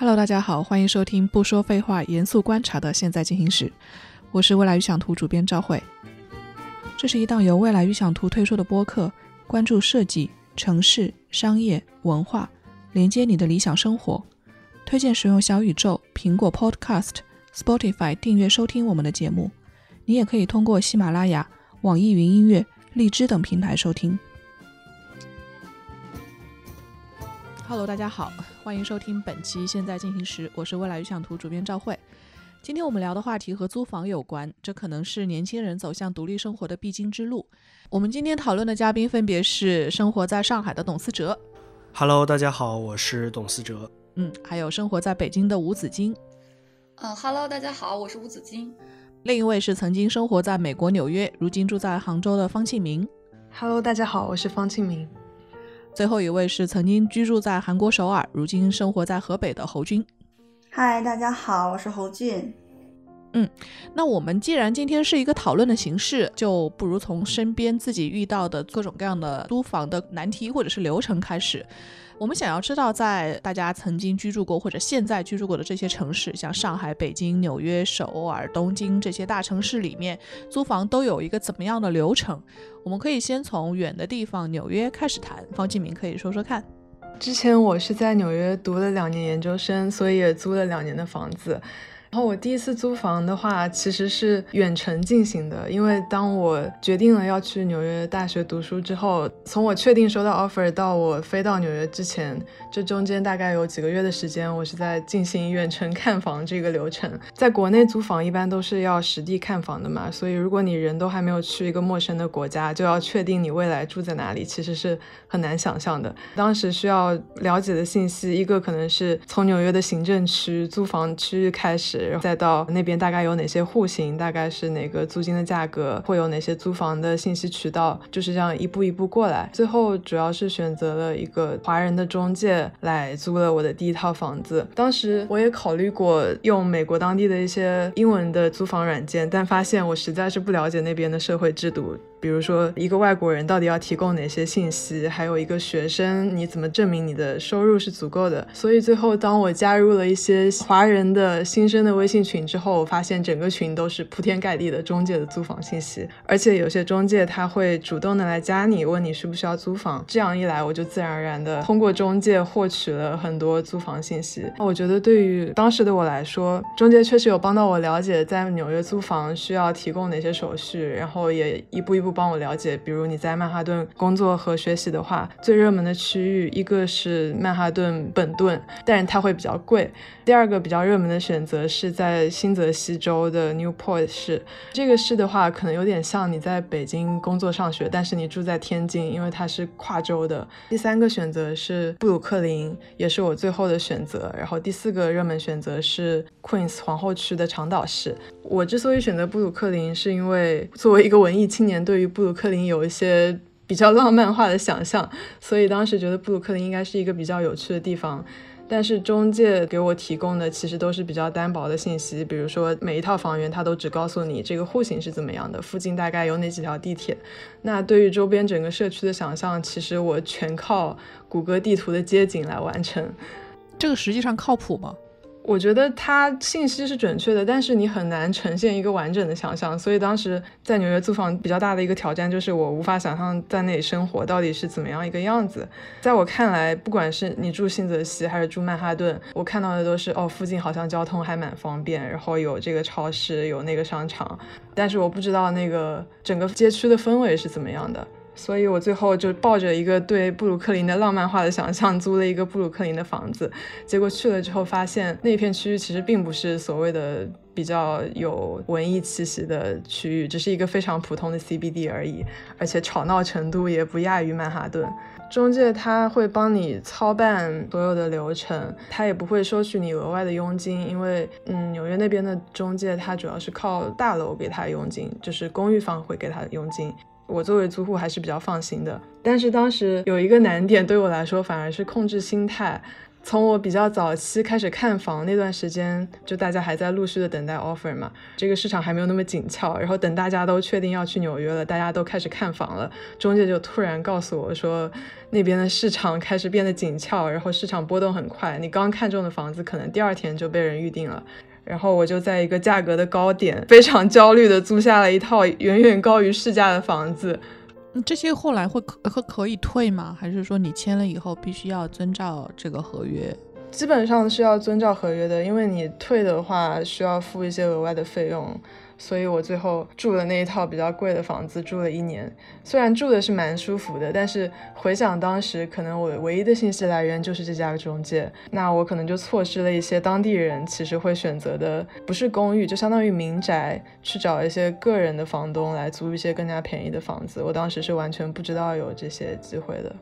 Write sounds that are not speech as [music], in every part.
Hello，大家好，欢迎收听不说废话、严肃观察的现在进行时。我是未来预想图主编赵慧。这是一档由未来预想图推出的播客，关注设计、城市、商业、文化，连接你的理想生活。推荐使用小宇宙、苹果 Podcast、Spotify 订阅收听我们的节目。你也可以通过喜马拉雅、网易云音乐、荔枝等平台收听。Hello，大家好，欢迎收听本期《现在进行时》，我是未来预想图主编赵慧。今天我们聊的话题和租房有关，这可能是年轻人走向独立生活的必经之路。我们今天讨论的嘉宾分别是生活在上海的董思哲，Hello，大家好，我是董思哲。嗯，还有生活在北京的吴子金，嗯，Hello，大家好，我是吴子金。另一位是曾经生活在美国纽约，如今住在杭州的方庆明，Hello，大家好，我是方庆明。最后一位是曾经居住在韩国首尔，如今生活在河北的侯军。嗨，大家好，我是侯俊。嗯，那我们既然今天是一个讨论的形式，就不如从身边自己遇到的各种各样的租房的难题或者是流程开始。我们想要知道，在大家曾经居住过或者现在居住过的这些城市，像上海、北京、纽约、首尔、东京这些大城市里面，租房都有一个怎么样的流程？我们可以先从远的地方纽约开始谈。方继明可以说说看。之前我是在纽约读了两年研究生，所以也租了两年的房子。然后我第一次租房的话，其实是远程进行的，因为当我决定了要去纽约大学读书之后，从我确定收到 offer 到我飞到纽约之前，这中间大概有几个月的时间，我是在进行远程看房这个流程。在国内租房一般都是要实地看房的嘛，所以如果你人都还没有去一个陌生的国家，就要确定你未来住在哪里，其实是很难想象的。当时需要了解的信息，一个可能是从纽约的行政区租房区域开始。再到那边大概有哪些户型，大概是哪个租金的价格，会有哪些租房的信息渠道，就是这样一步一步过来。最后主要是选择了一个华人的中介来租了我的第一套房子。当时我也考虑过用美国当地的一些英文的租房软件，但发现我实在是不了解那边的社会制度。比如说，一个外国人到底要提供哪些信息？还有一个学生，你怎么证明你的收入是足够的？所以最后，当我加入了一些华人的新生的微信群之后，我发现整个群都是铺天盖地的中介的租房信息，而且有些中介他会主动的来加你，问你需不需要租房。这样一来，我就自然而然的通过中介获取了很多租房信息。我觉得对于当时的我来说，中介确实有帮到我了解在纽约租房需要提供哪些手续，然后也一步一步。帮我了解，比如你在曼哈顿工作和学习的话，最热门的区域一个是曼哈顿本顿，但是它会比较贵。第二个比较热门的选择是在新泽西州的 Newport 市，这个市的话可能有点像你在北京工作上学，但是你住在天津，因为它是跨州的。第三个选择是布鲁克林，也是我最后的选择。然后第四个热门选择是 Queens 皇后区的长岛市。我之所以选择布鲁克林，是因为作为一个文艺青年，对于布鲁克林有一些比较浪漫化的想象，所以当时觉得布鲁克林应该是一个比较有趣的地方。但是中介给我提供的其实都是比较单薄的信息，比如说每一套房源他都只告诉你这个户型是怎么样的，附近大概有哪几条地铁。那对于周边整个社区的想象，其实我全靠谷歌地图的街景来完成。这个实际上靠谱吗？我觉得它信息是准确的，但是你很难呈现一个完整的想象。所以当时在纽约租房比较大的一个挑战就是我无法想象在那里生活到底是怎么样一个样子。在我看来，不管是你住新泽西还是住曼哈顿，我看到的都是哦，附近好像交通还蛮方便，然后有这个超市，有那个商场，但是我不知道那个整个街区的氛围是怎么样的。所以我最后就抱着一个对布鲁克林的浪漫化的想象，租了一个布鲁克林的房子。结果去了之后，发现那片区域其实并不是所谓的比较有文艺气息的区域，只是一个非常普通的 CBD 而已，而且吵闹程度也不亚于曼哈顿。中介他会帮你操办所有的流程，他也不会收取你额外的佣金，因为嗯，纽约那边的中介他主要是靠大楼给他佣金，就是公寓房会给他的佣金。我作为租户还是比较放心的，但是当时有一个难点对我来说反而是控制心态。从我比较早期开始看房那段时间，就大家还在陆续的等待 offer 嘛，这个市场还没有那么紧俏。然后等大家都确定要去纽约了，大家都开始看房了，中介就突然告诉我说，那边的市场开始变得紧俏，然后市场波动很快，你刚看中的房子可能第二天就被人预定了。然后我就在一个价格的高点，非常焦虑的租下了一套远远高于市价的房子。这些后来会可可可以退吗？还是说你签了以后必须要遵照这个合约？基本上是要遵照合约的，因为你退的话需要付一些额外的费用。所以我最后住了那一套比较贵的房子，住了一年。虽然住的是蛮舒服的，但是回想当时，可能我唯一的信息来源就是这家中介，那我可能就错失了一些当地人其实会选择的，不是公寓，就相当于民宅，去找一些个人的房东来租一些更加便宜的房子。我当时是完全不知道有这些机会的。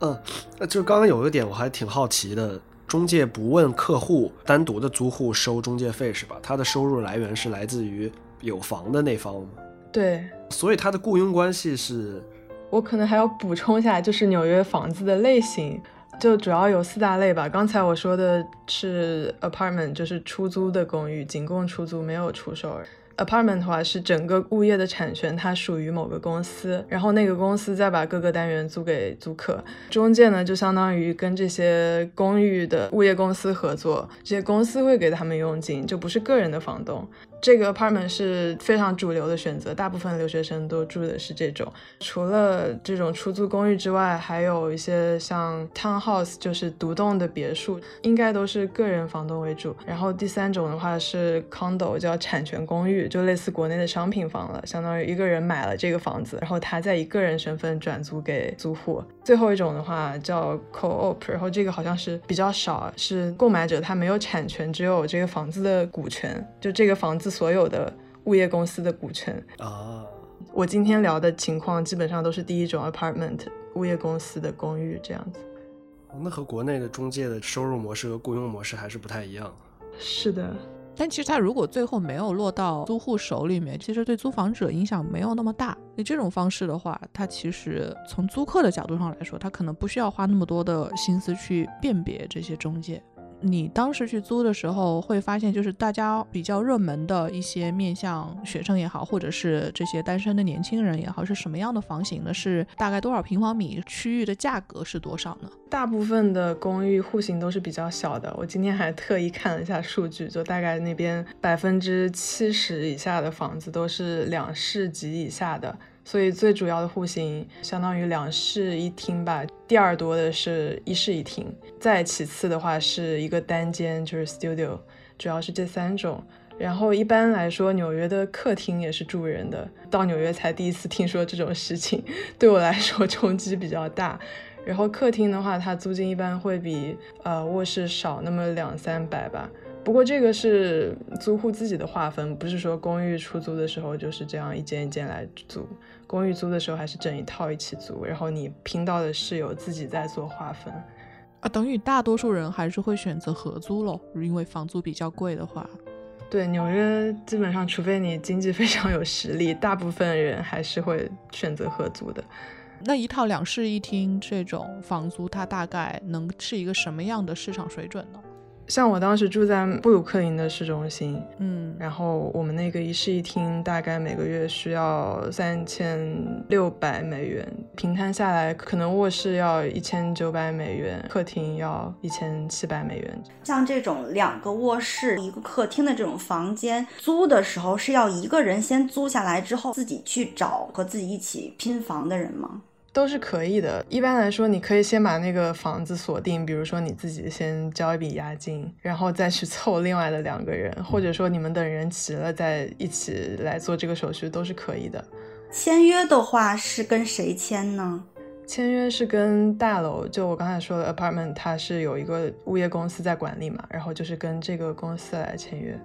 嗯，那就刚刚有一点我还挺好奇的。中介不问客户，单独的租户收中介费是吧？他的收入来源是来自于有房的那方吗？对，所以他的雇佣关系是。我可能还要补充一下，就是纽约房子的类型，就主要有四大类吧。刚才我说的是 apartment，就是出租的公寓，仅供出租，没有出售。Apartment 的话是整个物业的产权，它属于某个公司，然后那个公司再把各个单元租给租客。中介呢，就相当于跟这些公寓的物业公司合作，这些公司会给他们佣金，就不是个人的房东。这个 apartment 是非常主流的选择，大部分留学生都住的是这种。除了这种出租公寓之外，还有一些像 townhouse，就是独栋的别墅，应该都是个人房东为主。然后第三种的话是 condo，叫产权公寓，就类似国内的商品房了，相当于一个人买了这个房子，然后他在以个人身份转租给租户。最后一种的话叫 co-op，然后这个好像是比较少，是购买者他没有产权，只有这个房子的股权，就这个房子。所有的物业公司的股权啊，我今天聊的情况基本上都是第一种 apartment 物业公司的公寓这样子。那和国内的中介的收入模式和雇佣模式还是不太一样。是的，但其实他如果最后没有落到租户手里面，其实对租房者影响没有那么大。以这种方式的话，他其实从租客的角度上来说，他可能不需要花那么多的心思去辨别这些中介。你当时去租的时候，会发现就是大家比较热门的一些面向学生也好，或者是这些单身的年轻人也好，是什么样的房型呢？是大概多少平方米？区域的价格是多少呢？大部分的公寓户型都是比较小的。我今天还特意看了一下数据，就大概那边百分之七十以下的房子都是两室及以下的。所以最主要的户型相当于两室一厅吧，第二多的是一室一厅，再其次的话是一个单间，就是 studio，主要是这三种。然后一般来说，纽约的客厅也是住人的。到纽约才第一次听说这种事情，[laughs] 对我来说冲击比较大。然后客厅的话，它租金一般会比呃卧室少那么两三百吧。不过这个是租户自己的划分，不是说公寓出租的时候就是这样一间一间来租。公寓租的时候还是整一套一起租，然后你拼到的室友自己在做划分。啊，等于大多数人还是会选择合租喽，因为房租比较贵的话。对，纽约基本上，除非你经济非常有实力，大部分人还是会选择合租的。那一套两室一厅这种房租，它大概能是一个什么样的市场水准呢？像我当时住在布鲁克林的市中心，嗯，然后我们那个一室一厅大概每个月需要三千六百美元，平摊下来可能卧室要一千九百美元，客厅要一千七百美元。像这种两个卧室一个客厅的这种房间，租的时候是要一个人先租下来之后，自己去找和自己一起拼房的人吗？都是可以的。一般来说，你可以先把那个房子锁定，比如说你自己先交一笔押金，然后再去凑另外的两个人，或者说你们等人齐了再一起来做这个手续，都是可以的。签约的话是跟谁签呢？签约是跟大楼，就我刚才说的 apartment，它是有一个物业公司在管理嘛，然后就是跟这个公司来签约。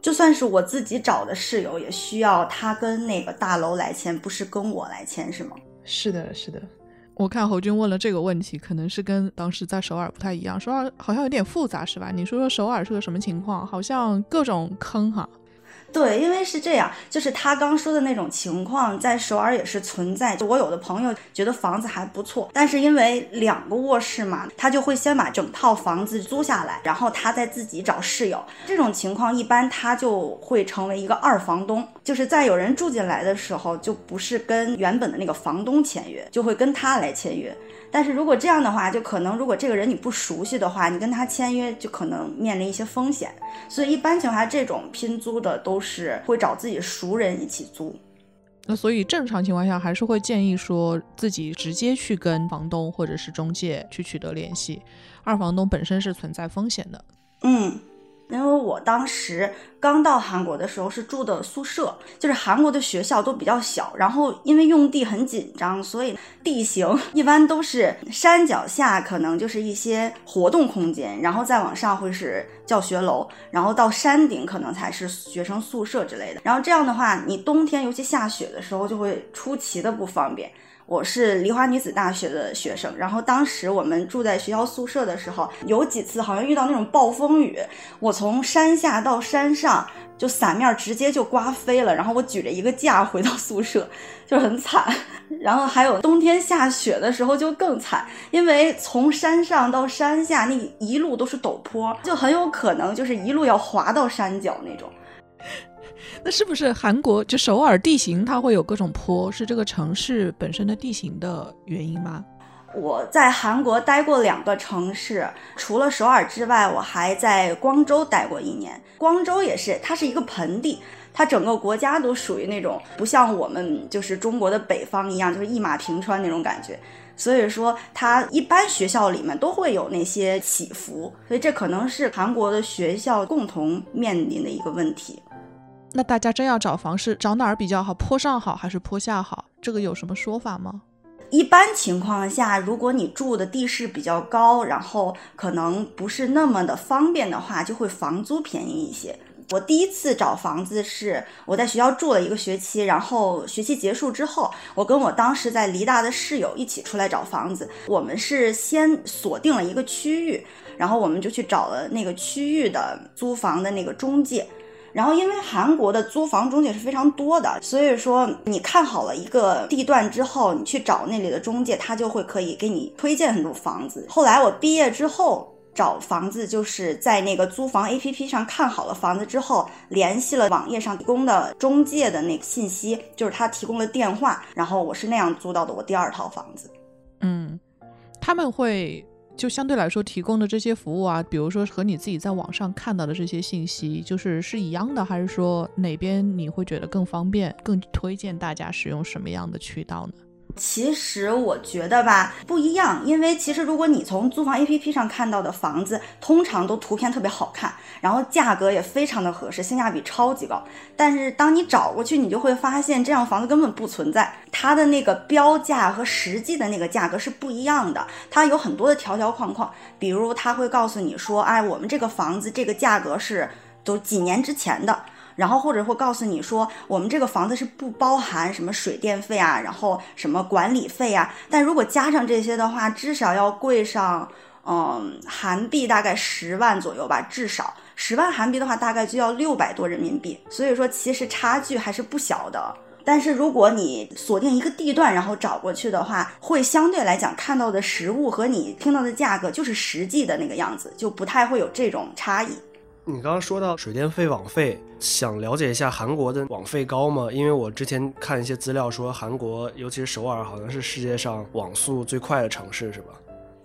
就算是我自己找的室友，也需要他跟那个大楼来签，不是跟我来签，是吗？是的，是的，我看侯军问了这个问题，可能是跟当时在首尔不太一样。首尔好像有点复杂，是吧？你说说首尔是个什么情况？好像各种坑哈。对，因为是这样，就是他刚说的那种情况，在首尔也是存在。就我有的朋友觉得房子还不错，但是因为两个卧室嘛，他就会先把整套房子租下来，然后他再自己找室友。这种情况一般他就会成为一个二房东，就是在有人住进来的时候，就不是跟原本的那个房东签约，就会跟他来签约。但是如果这样的话，就可能如果这个人你不熟悉的话，你跟他签约就可能面临一些风险。所以一般情况下，这种拼租的都是会找自己熟人一起租。那所以正常情况下，还是会建议说自己直接去跟房东或者是中介去取得联系。二房东本身是存在风险的。嗯。因为我当时刚到韩国的时候是住的宿舍，就是韩国的学校都比较小，然后因为用地很紧张，所以地形一般都是山脚下可能就是一些活动空间，然后再往上会是教学楼，然后到山顶可能才是学生宿舍之类的。然后这样的话，你冬天尤其下雪的时候就会出奇的不方便。我是梨花女子大学的学生，然后当时我们住在学校宿舍的时候，有几次好像遇到那种暴风雨，我从山下到山上，就伞面直接就刮飞了，然后我举着一个架回到宿舍，就很惨。然后还有冬天下雪的时候就更惨，因为从山上到山下那一路都是陡坡，就很有可能就是一路要滑到山脚那种。[laughs] 那是不是韩国就首尔地形它会有各种坡，是这个城市本身的地形的原因吗？我在韩国待过两个城市，除了首尔之外，我还在光州待过一年。光州也是，它是一个盆地，它整个国家都属于那种不像我们就是中国的北方一样，就是一马平川那种感觉。所以说，它一般学校里面都会有那些起伏，所以这可能是韩国的学校共同面临的一个问题。那大家真要找房，是找哪儿比较好？坡上好还是坡下好？这个有什么说法吗？一般情况下，如果你住的地势比较高，然后可能不是那么的方便的话，就会房租便宜一些。我第一次找房子是我在学校住了一个学期，然后学期结束之后，我跟我当时在梨大的室友一起出来找房子。我们是先锁定了一个区域，然后我们就去找了那个区域的租房的那个中介。然后，因为韩国的租房中介是非常多的，所以说你看好了一个地段之后，你去找那里的中介，他就会可以给你推荐很多房子。后来我毕业之后找房子，就是在那个租房 APP 上看好了房子之后，联系了网页上提供的中介的那个信息，就是他提供了电话，然后我是那样租到的我第二套房子。嗯，他们会。就相对来说提供的这些服务啊，比如说和你自己在网上看到的这些信息，就是是一样的，还是说哪边你会觉得更方便，更推荐大家使用什么样的渠道呢？其实我觉得吧，不一样，因为其实如果你从租房 APP 上看到的房子，通常都图片特别好看，然后价格也非常的合适，性价比超级高。但是当你找过去，你就会发现这样房子根本不存在，它的那个标价和实际的那个价格是不一样的，它有很多的条条框框，比如他会告诉你说，哎，我们这个房子这个价格是都几年之前的。然后或者会告诉你说，我们这个房子是不包含什么水电费啊，然后什么管理费啊。但如果加上这些的话，至少要贵上，嗯，韩币大概十万左右吧，至少十万韩币的话，大概就要六百多人民币。所以说，其实差距还是不小的。但是如果你锁定一个地段，然后找过去的话，会相对来讲看到的实物和你听到的价格就是实际的那个样子，就不太会有这种差异。你刚刚说到水电费、网费，想了解一下韩国的网费高吗？因为我之前看一些资料说，韩国尤其是首尔，好像是世界上网速最快的城市，是吧？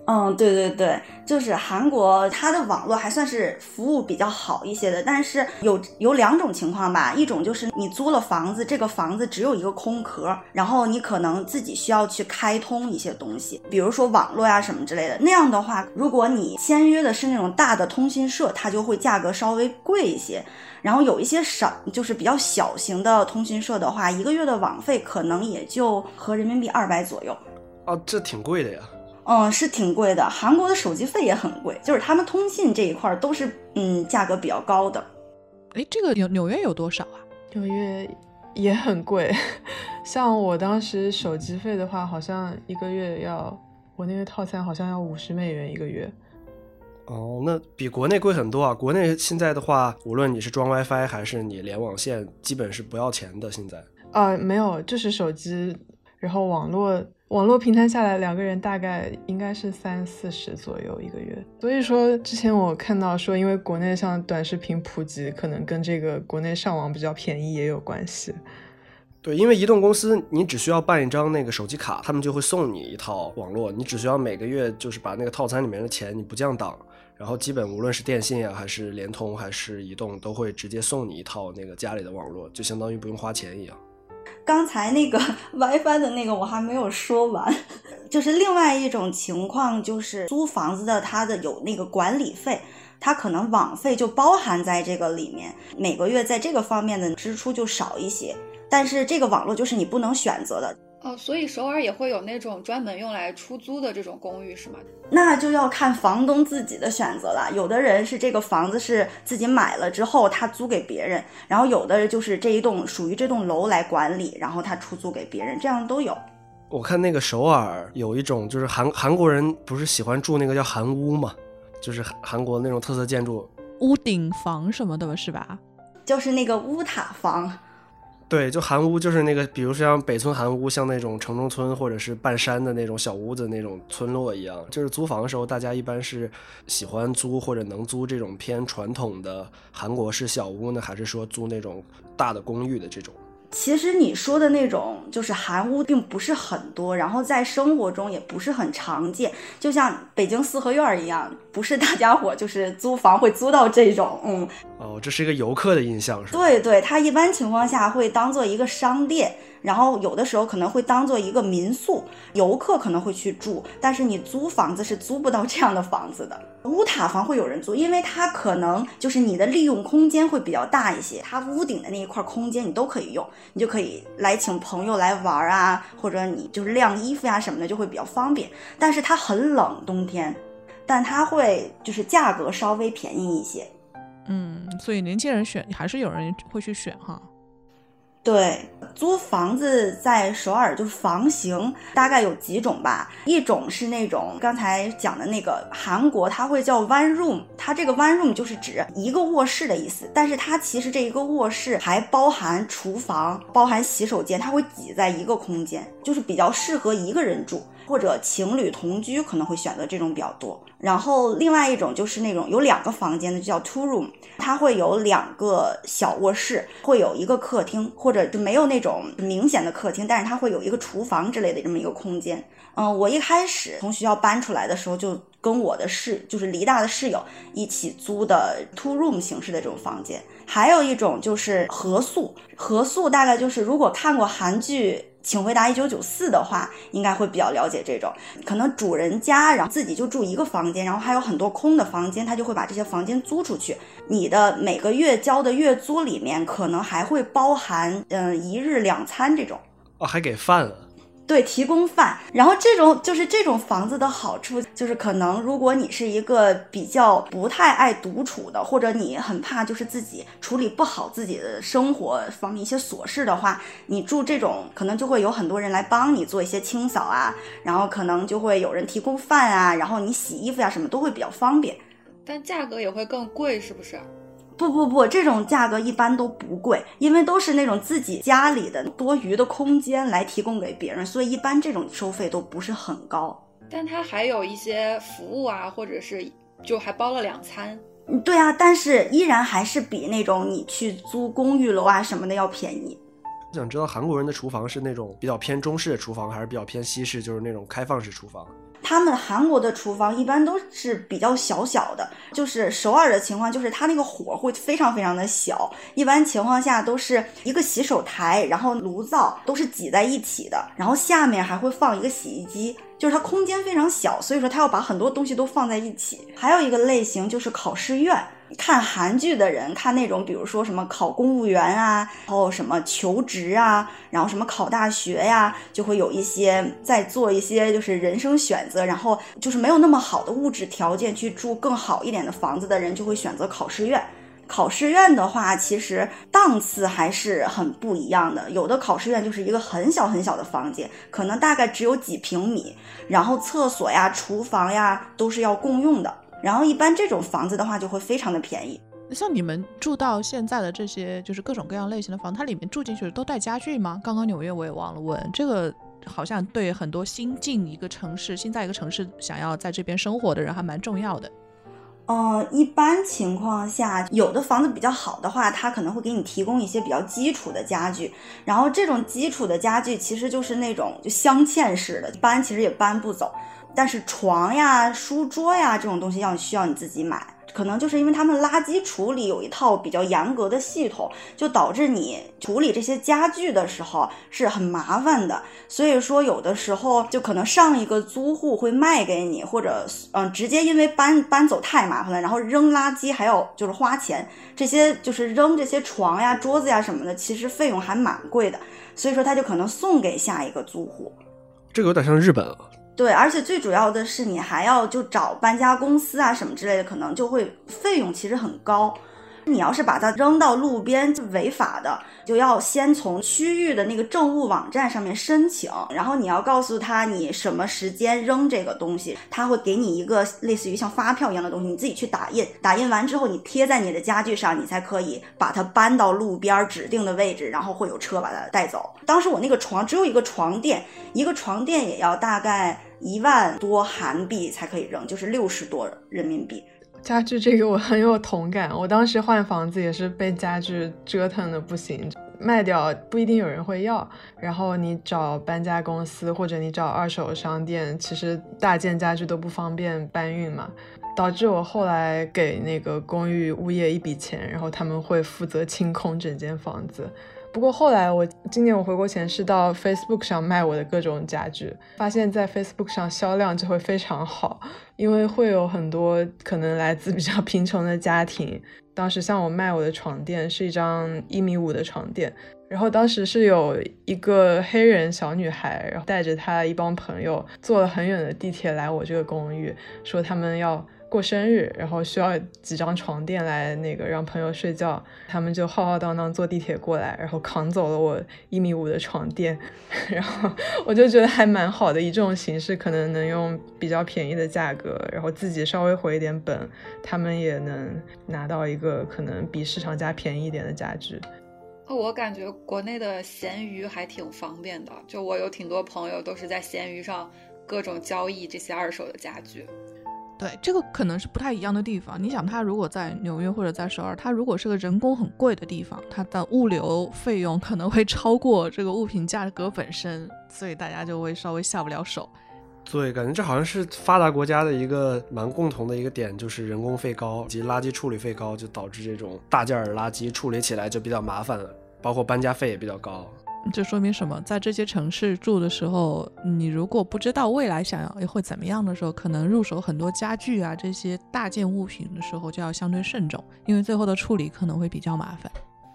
嗯，对对对，就是韩国，它的网络还算是服务比较好一些的，但是有有两种情况吧，一种就是你租了房子，这个房子只有一个空壳，然后你可能自己需要去开通一些东西，比如说网络呀什么之类的。那样的话，如果你签约的是那种大的通讯社，它就会价格稍微贵一些。然后有一些少，就是比较小型的通讯社的话，一个月的网费可能也就合人民币二百左右。啊，这挺贵的呀。嗯，是挺贵的。韩国的手机费也很贵，就是他们通信这一块都是嗯价格比较高的。哎，这个纽纽约有多少啊？纽约也很贵，像我当时手机费的话，好像一个月要我那个套餐好像要五十美元一个月。哦，那比国内贵很多啊！国内现在的话，无论你是装 WiFi 还是你连网线，基本是不要钱的。现在呃，没有，就是手机，然后网络网络平摊下来，两个人大概应该是三四十左右一个月。所以说，之前我看到说，因为国内像短视频普及，可能跟这个国内上网比较便宜也有关系。对，因为移动公司你只需要办一张那个手机卡，他们就会送你一套网络，你只需要每个月就是把那个套餐里面的钱你不降档，然后基本无论是电信啊，还是联通，还是移动，都会直接送你一套那个家里的网络，就相当于不用花钱一样。刚才那个 [laughs] WiFi 的那个我还没有说完，就是另外一种情况，就是租房子的他的有那个管理费，他可能网费就包含在这个里面，每个月在这个方面的支出就少一些。但是这个网络就是你不能选择的哦，所以首尔也会有那种专门用来出租的这种公寓是吗？那就要看房东自己的选择了。有的人是这个房子是自己买了之后他租给别人，然后有的就是这一栋属于这栋楼来管理，然后他出租给别人，这样都有。我看那个首尔有一种就是韩韩国人不是喜欢住那个叫韩屋嘛，就是韩韩国那种特色建筑，屋顶房什么的是吧？就是那个屋塔房。对，就韩屋，就是那个，比如像北村韩屋，像那种城中村或者是半山的那种小屋子那种村落一样。就是租房的时候，大家一般是喜欢租或者能租这种偏传统的韩国式小屋呢，还是说租那种大的公寓的这种？其实你说的那种就是韩屋，并不是很多，然后在生活中也不是很常见。就像北京四合院一样，不是大家伙就是租房会租到这种，嗯。哦，这是一个游客的印象，是吧？对对，它一般情况下会当做一个商店。然后有的时候可能会当做一个民宿，游客可能会去住，但是你租房子是租不到这样的房子的。屋塔房会有人租，因为它可能就是你的利用空间会比较大一些，它屋顶的那一块空间你都可以用，你就可以来请朋友来玩啊，或者你就是晾衣服呀什么的就会比较方便。但是它很冷，冬天，但它会就是价格稍微便宜一些。嗯，所以年轻人选还是有人会去选哈。对，租房子在首尔就是房型大概有几种吧。一种是那种刚才讲的那个韩国，它会叫 one room，它这个 one room 就是指一个卧室的意思。但是它其实这一个卧室还包含厨房、包含洗手间，它会挤在一个空间，就是比较适合一个人住或者情侣同居可能会选择这种比较多。然后另外一种就是那种有两个房间的，就叫 two room，它会有两个小卧室，会有一个客厅，或者就没有那种明显的客厅，但是它会有一个厨房之类的这么一个空间。嗯，我一开始从学校搬出来的时候，就跟我的室，就是离大的室友一起租的 two room 形式的这种房间。还有一种就是合宿，合宿大概就是如果看过韩剧。请回答一九九四的话，应该会比较了解这种。可能主人家然后自己就住一个房间，然后还有很多空的房间，他就会把这些房间租出去。你的每个月交的月租里面，可能还会包含嗯一日两餐这种。哦，还给饭。对，提供饭，然后这种就是这种房子的好处，就是可能如果你是一个比较不太爱独处的，或者你很怕就是自己处理不好自己的生活方面一些琐事的话，你住这种可能就会有很多人来帮你做一些清扫啊，然后可能就会有人提供饭啊，然后你洗衣服呀什么都会比较方便，但价格也会更贵，是不是？不不不，这种价格一般都不贵，因为都是那种自己家里的多余的空间来提供给别人，所以一般这种收费都不是很高。但它还有一些服务啊，或者是就还包了两餐。嗯，对啊，但是依然还是比那种你去租公寓楼啊什么的要便宜。我想知道韩国人的厨房是那种比较偏中式的厨房，还是比较偏西式，就是那种开放式厨房？他们韩国的厨房一般都是比较小小的，就是首尔的情况，就是它那个火会非常非常的小，一般情况下都是一个洗手台，然后炉灶都是挤在一起的，然后下面还会放一个洗衣机，就是它空间非常小，所以说它要把很多东西都放在一起。还有一个类型就是考试院。看韩剧的人看那种，比如说什么考公务员啊，然后什么求职啊，然后什么考大学呀，就会有一些在做一些就是人生选择，然后就是没有那么好的物质条件去住更好一点的房子的人，就会选择考试院。考试院的话，其实档次还是很不一样的。有的考试院就是一个很小很小的房间，可能大概只有几平米，然后厕所呀、厨房呀都是要共用的。然后一般这种房子的话就会非常的便宜。像你们住到现在的这些，就是各种各样类型的房，它里面住进去都带家具吗？刚刚纽约我也忘了问，这个好像对很多新进一个城市、新在一个城市想要在这边生活的人还蛮重要的。嗯，一般情况下，有的房子比较好的话，它可能会给你提供一些比较基础的家具。然后这种基础的家具其实就是那种就镶嵌式的，搬其实也搬不走。但是床呀、书桌呀这种东西要需要你自己买。可能就是因为他们垃圾处理有一套比较严格的系统，就导致你处理这些家具的时候是很麻烦的。所以说，有的时候就可能上一个租户会卖给你，或者嗯，直接因为搬搬走太麻烦了，然后扔垃圾还要就是花钱。这些就是扔这些床呀、桌子呀什么的，其实费用还蛮贵的。所以说，他就可能送给下一个租户。这个有点像日本啊。对，而且最主要的是，你还要就找搬家公司啊什么之类的，可能就会费用其实很高。你要是把它扔到路边违法的，就要先从区域的那个政务网站上面申请，然后你要告诉他你什么时间扔这个东西，他会给你一个类似于像发票一样的东西，你自己去打印，打印完之后你贴在你的家具上，你才可以把它搬到路边指定的位置，然后会有车把它带走。当时我那个床只有一个床垫，一个床垫也要大概一万多韩币才可以扔，就是六十多人民币。家具这个我很有同感，我当时换房子也是被家具折腾的不行，卖掉不一定有人会要，然后你找搬家公司或者你找二手商店，其实大件家具都不方便搬运嘛，导致我后来给那个公寓物业一笔钱，然后他们会负责清空整间房子。不过后来我今年我回国前是到 Facebook 上卖我的各种家具，发现在 Facebook 上销量就会非常好，因为会有很多可能来自比较 [laughs] 贫穷的家庭。当时像我卖我的床垫是一张一米五的床垫，然后当时是有一个黑人小女孩，然后带着她一帮朋友坐了很远的地铁来我这个公寓，说他们要。过生日，然后需要几张床垫来那个让朋友睡觉，他们就浩浩荡荡坐地铁过来，然后扛走了我一米五的床垫，[laughs] 然后我就觉得还蛮好的，以这种形式可能能用比较便宜的价格，然后自己稍微回一点本，他们也能拿到一个可能比市场价便宜一点的家具。我感觉国内的闲鱼还挺方便的，就我有挺多朋友都是在闲鱼上各种交易这些二手的家具。对，这个可能是不太一样的地方。你想，他如果在纽约或者在首尔，他如果是个人工很贵的地方，它的物流费用可能会超过这个物品价格本身，所以大家就会稍微下不了手。对，感觉这好像是发达国家的一个蛮共同的一个点，就是人工费高及垃圾处理费高，就导致这种大件儿垃圾处理起来就比较麻烦了，包括搬家费也比较高。这说明什么？在这些城市住的时候，你如果不知道未来想要会怎么样的时候，可能入手很多家具啊这些大件物品的时候就要相对慎重，因为最后的处理可能会比较麻烦。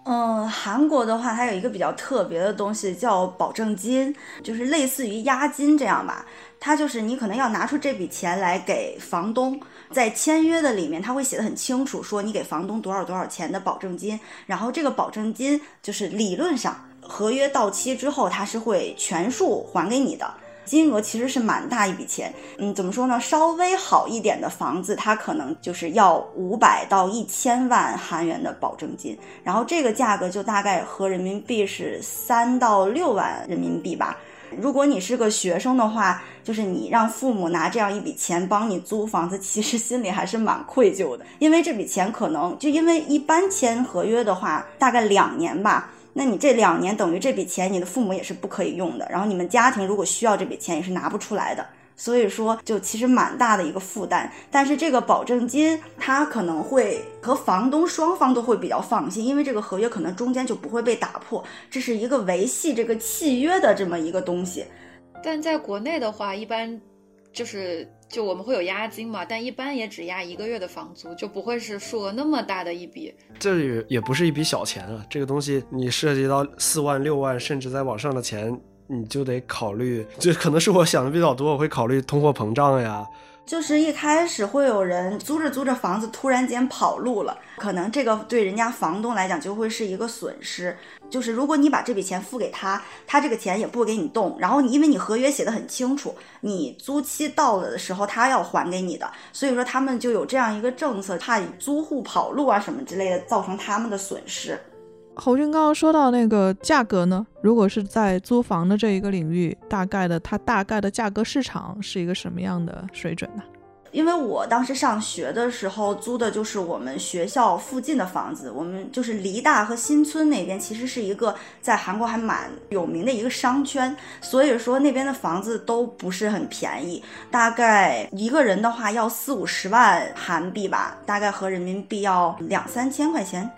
嗯，韩国的话，它有一个比较特别的东西叫保证金，就是类似于押金这样吧。它就是你可能要拿出这笔钱来给房东，在签约的里面，他会写的很清楚，说你给房东多少多少钱的保证金，然后这个保证金就是理论上。合约到期之后，他是会全数还给你的，金额其实是蛮大一笔钱。嗯，怎么说呢？稍微好一点的房子，它可能就是要五百到一千万韩元的保证金，然后这个价格就大概合人民币是三到六万人民币吧。如果你是个学生的话，就是你让父母拿这样一笔钱帮你租房子，其实心里还是蛮愧疚的，因为这笔钱可能就因为一般签合约的话，大概两年吧。那你这两年等于这笔钱，你的父母也是不可以用的。然后你们家庭如果需要这笔钱，也是拿不出来的。所以说，就其实蛮大的一个负担。但是这个保证金，它可能会和房东双方都会比较放心，因为这个合约可能中间就不会被打破。这是一个维系这个契约的这么一个东西。但在国内的话，一般就是。就我们会有押金嘛，但一般也只押一个月的房租，就不会是数额那么大的一笔。这也也不是一笔小钱啊，这个东西你涉及到四万、六万，甚至再往上的钱，你就得考虑，就可能是我想的比较多，我会考虑通货膨胀呀，就是一开始会有人租着租着房子，突然间跑路了，可能这个对人家房东来讲就会是一个损失。就是如果你把这笔钱付给他，他这个钱也不给你动，然后你因为你合约写的很清楚，你租期到了的时候他要还给你的，所以说他们就有这样一个政策，怕租户跑路啊什么之类的，造成他们的损失。侯军刚刚说到那个价格呢，如果是在租房的这一个领域，大概的它大概的价格市场是一个什么样的水准呢？因为我当时上学的时候租的就是我们学校附近的房子，我们就是梨大和新村那边，其实是一个在韩国还蛮有名的一个商圈，所以说那边的房子都不是很便宜，大概一个人的话要四五十万韩币吧，大概合人民币要两三千块钱。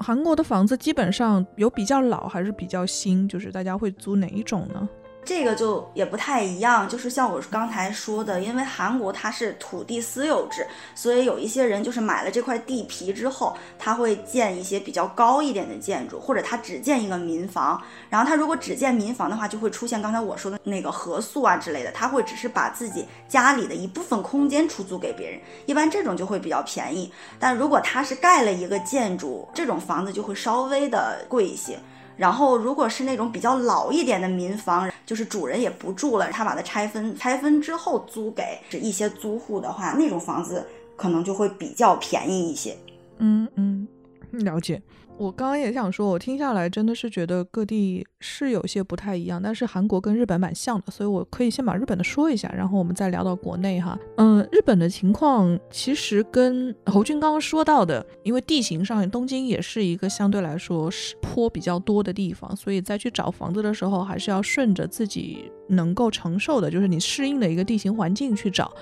韩国的房子基本上有比较老还是比较新，就是大家会租哪一种呢？这个就也不太一样，就是像我刚才说的，因为韩国它是土地私有制，所以有一些人就是买了这块地皮之后，他会建一些比较高一点的建筑，或者他只建一个民房。然后他如果只建民房的话，就会出现刚才我说的那个合宿啊之类的，他会只是把自己家里的一部分空间出租给别人，一般这种就会比较便宜。但如果他是盖了一个建筑，这种房子就会稍微的贵一些。然后，如果是那种比较老一点的民房，就是主人也不住了，他把它拆分，拆分之后租给一些租户的话，那种房子可能就会比较便宜一些。嗯嗯，了解。我刚刚也想说，我听下来真的是觉得各地是有些不太一样，但是韩国跟日本蛮像的，所以我可以先把日本的说一下，然后我们再聊到国内哈。嗯，日本的情况其实跟侯俊刚刚说到的，因为地形上东京也是一个相对来说是坡比较多的地方，所以在去找房子的时候，还是要顺着自己能够承受的，就是你适应的一个地形环境去找。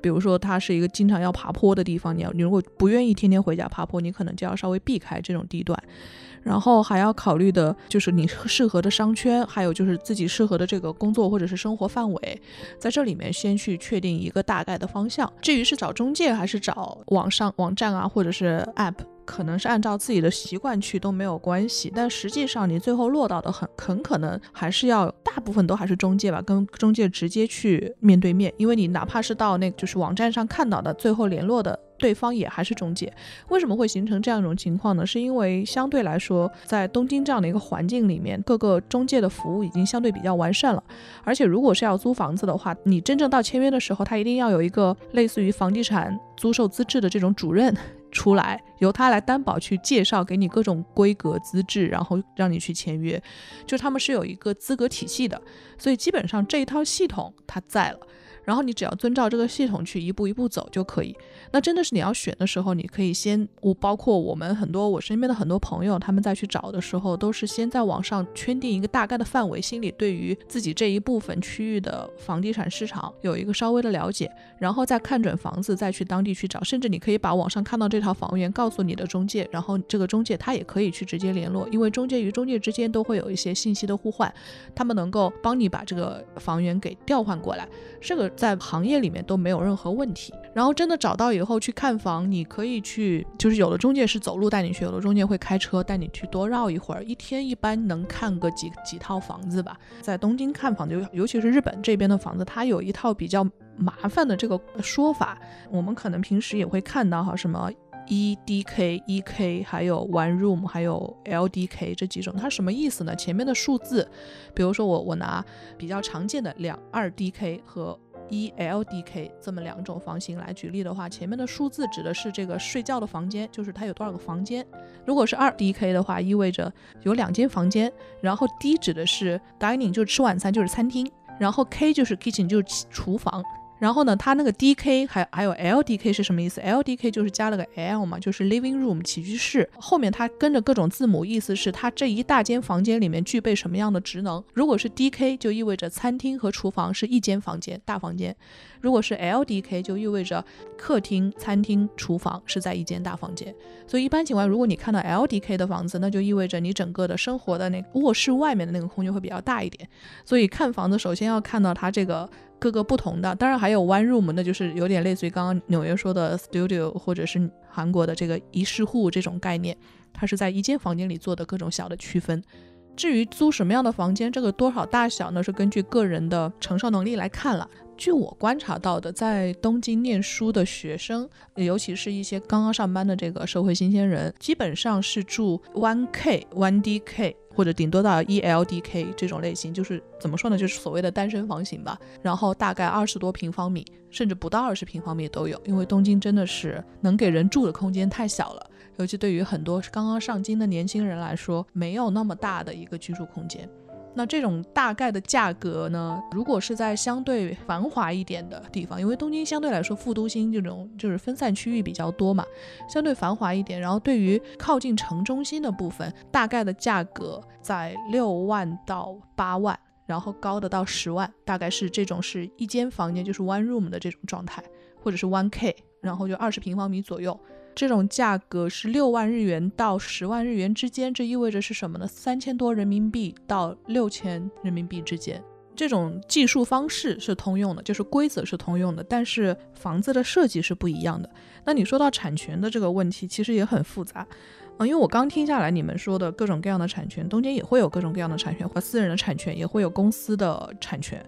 比如说，它是一个经常要爬坡的地方，你要你如果不愿意天天回家爬坡，你可能就要稍微避开这种地段。然后还要考虑的就是你适合的商圈，还有就是自己适合的这个工作或者是生活范围，在这里面先去确定一个大概的方向。至于是找中介还是找网上网站啊，或者是 App。可能是按照自己的习惯去都没有关系，但实际上你最后落到的很很可能还是要大部分都还是中介吧，跟中介直接去面对面，因为你哪怕是到那个就是网站上看到的，最后联络的对方也还是中介。为什么会形成这样一种情况呢？是因为相对来说，在东京这样的一个环境里面，各个中介的服务已经相对比较完善了，而且如果是要租房子的话，你真正到签约的时候，他一定要有一个类似于房地产租售资质的这种主任。[laughs] 出来由他来担保去介绍给你各种规格资质，然后让你去签约，就他们是有一个资格体系的，所以基本上这一套系统它在了。然后你只要遵照这个系统去一步一步走就可以。那真的是你要选的时候，你可以先，我包括我们很多我身边的很多朋友，他们在去找的时候，都是先在网上圈定一个大概的范围，心里对于自己这一部分区域的房地产市场有一个稍微的了解，然后再看准房子，再去当地去找。甚至你可以把网上看到这套房源告诉你的中介，然后这个中介他也可以去直接联络，因为中介与中介之间都会有一些信息的互换，他们能够帮你把这个房源给调换过来。这个。在行业里面都没有任何问题。然后真的找到以后去看房，你可以去，就是有的中介是走路带你去，有的中介会开车带你去多绕一会儿。一天一般能看个几几套房子吧。在东京看房子，尤尤其是日本这边的房子，它有一套比较麻烦的这个说法。我们可能平时也会看到哈，什么 E D K E K，还有 One Room，还有 L D K 这几种，它什么意思呢？前面的数字，比如说我我拿比较常见的两二 D K 和一 LDK 这么两种房型来举例的话，前面的数字指的是这个睡觉的房间，就是它有多少个房间。如果是二 DK 的话，意味着有两间房间。然后 D 指的是 dining，就是吃晚餐，就是餐厅。然后 K 就是 kitchen，就是厨房。然后呢，它那个 D K 还还有 L D K 是什么意思？L D K 就是加了个 L 嘛，就是 living room 起居室。后面它跟着各种字母，意思是它这一大间房间里面具备什么样的职能。如果是 D K 就意味着餐厅和厨房是一间房间，大房间；如果是 L D K 就意味着客厅、餐厅、厨房是在一间大房间。所以一般情况，如果你看到 L D K 的房子，那就意味着你整个的生活的那卧室外面的那个空间会比较大一点。所以看房子首先要看到它这个。各个不同的，当然还有 one room，那就是有点类似于刚刚纽约说的 studio，或者是韩国的这个一室户这种概念，它是在一间房间里做的各种小的区分。至于租什么样的房间，这个多少大小呢，是根据个人的承受能力来看了。据我观察到的，在东京念书的学生，尤其是一些刚刚上班的这个社会新鲜人，基本上是住 one k one d k 或者顶多到 E L D K 这种类型，就是怎么说呢，就是所谓的单身房型吧。然后大概二十多平方米，甚至不到二十平方米都有，因为东京真的是能给人住的空间太小了，尤其对于很多刚刚上京的年轻人来说，没有那么大的一个居住空间。那这种大概的价格呢？如果是在相对繁华一点的地方，因为东京相对来说副都心这种就是分散区域比较多嘛，相对繁华一点。然后对于靠近城中心的部分，大概的价格在六万到八万，然后高的到十万，大概是这种是一间房间就是 one room 的这种状态，或者是 one k，然后就二十平方米左右。这种价格是六万日元到十万日元之间，这意味着是什么呢？三千多人民币到六千人民币之间。这种计数方式是通用的，就是规则是通用的，但是房子的设计是不一样的。那你说到产权的这个问题，其实也很复杂啊。因为我刚听下来，你们说的各种各样的产权，东京也会有各种各样的产权，或私人的产权，也会有公司的产权。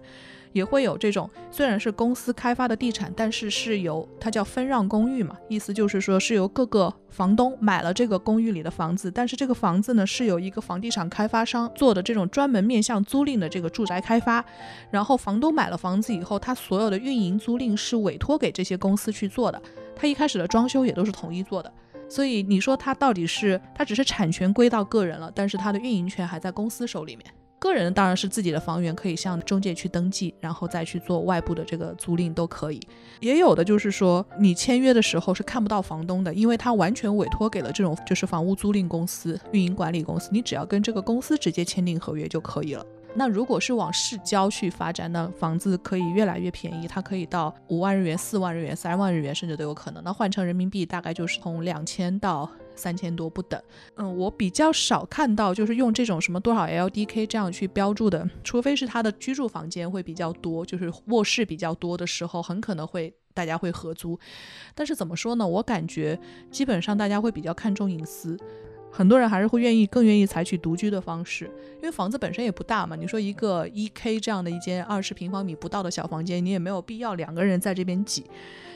也会有这种，虽然是公司开发的地产，但是是由它叫分让公寓嘛，意思就是说是由各个房东买了这个公寓里的房子，但是这个房子呢是由一个房地产开发商做的这种专门面向租赁的这个住宅开发，然后房东买了房子以后，他所有的运营租赁是委托给这些公司去做的，他一开始的装修也都是统一做的，所以你说他到底是他只是产权归到个人了，但是他的运营权还在公司手里面。个人当然是自己的房源，可以向中介去登记，然后再去做外部的这个租赁都可以。也有的就是说，你签约的时候是看不到房东的，因为他完全委托给了这种就是房屋租赁公司、运营管理公司，你只要跟这个公司直接签订合约就可以了。那如果是往市郊去发展呢，房子可以越来越便宜，它可以到五万日元、四万日元、三万日元，甚至都有可能。那换成人民币大概就是从两千到。三千多不等，嗯，我比较少看到就是用这种什么多少 LDK 这样去标注的，除非是他的居住房间会比较多，就是卧室比较多的时候，很可能会大家会合租。但是怎么说呢？我感觉基本上大家会比较看重隐私，很多人还是会愿意更愿意采取独居的方式，因为房子本身也不大嘛。你说一个一 K 这样的一间二十平方米不到的小房间，你也没有必要两个人在这边挤。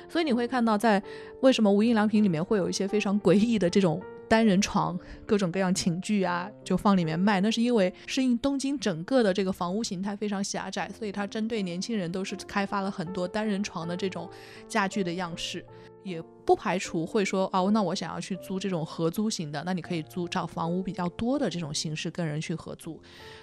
所以你会看到，在为什么无印良品里面会有一些非常诡异的这种单人床，各种各样寝具啊，就放里面卖。那是因为适应东京整个的这个房屋形态非常狭窄，所以它针对年轻人都是开发了很多单人床的这种家具的样式。也不排除会说哦，那我想要去租这种合租型的，那你可以租找房屋比较多的这种形式跟人去合租。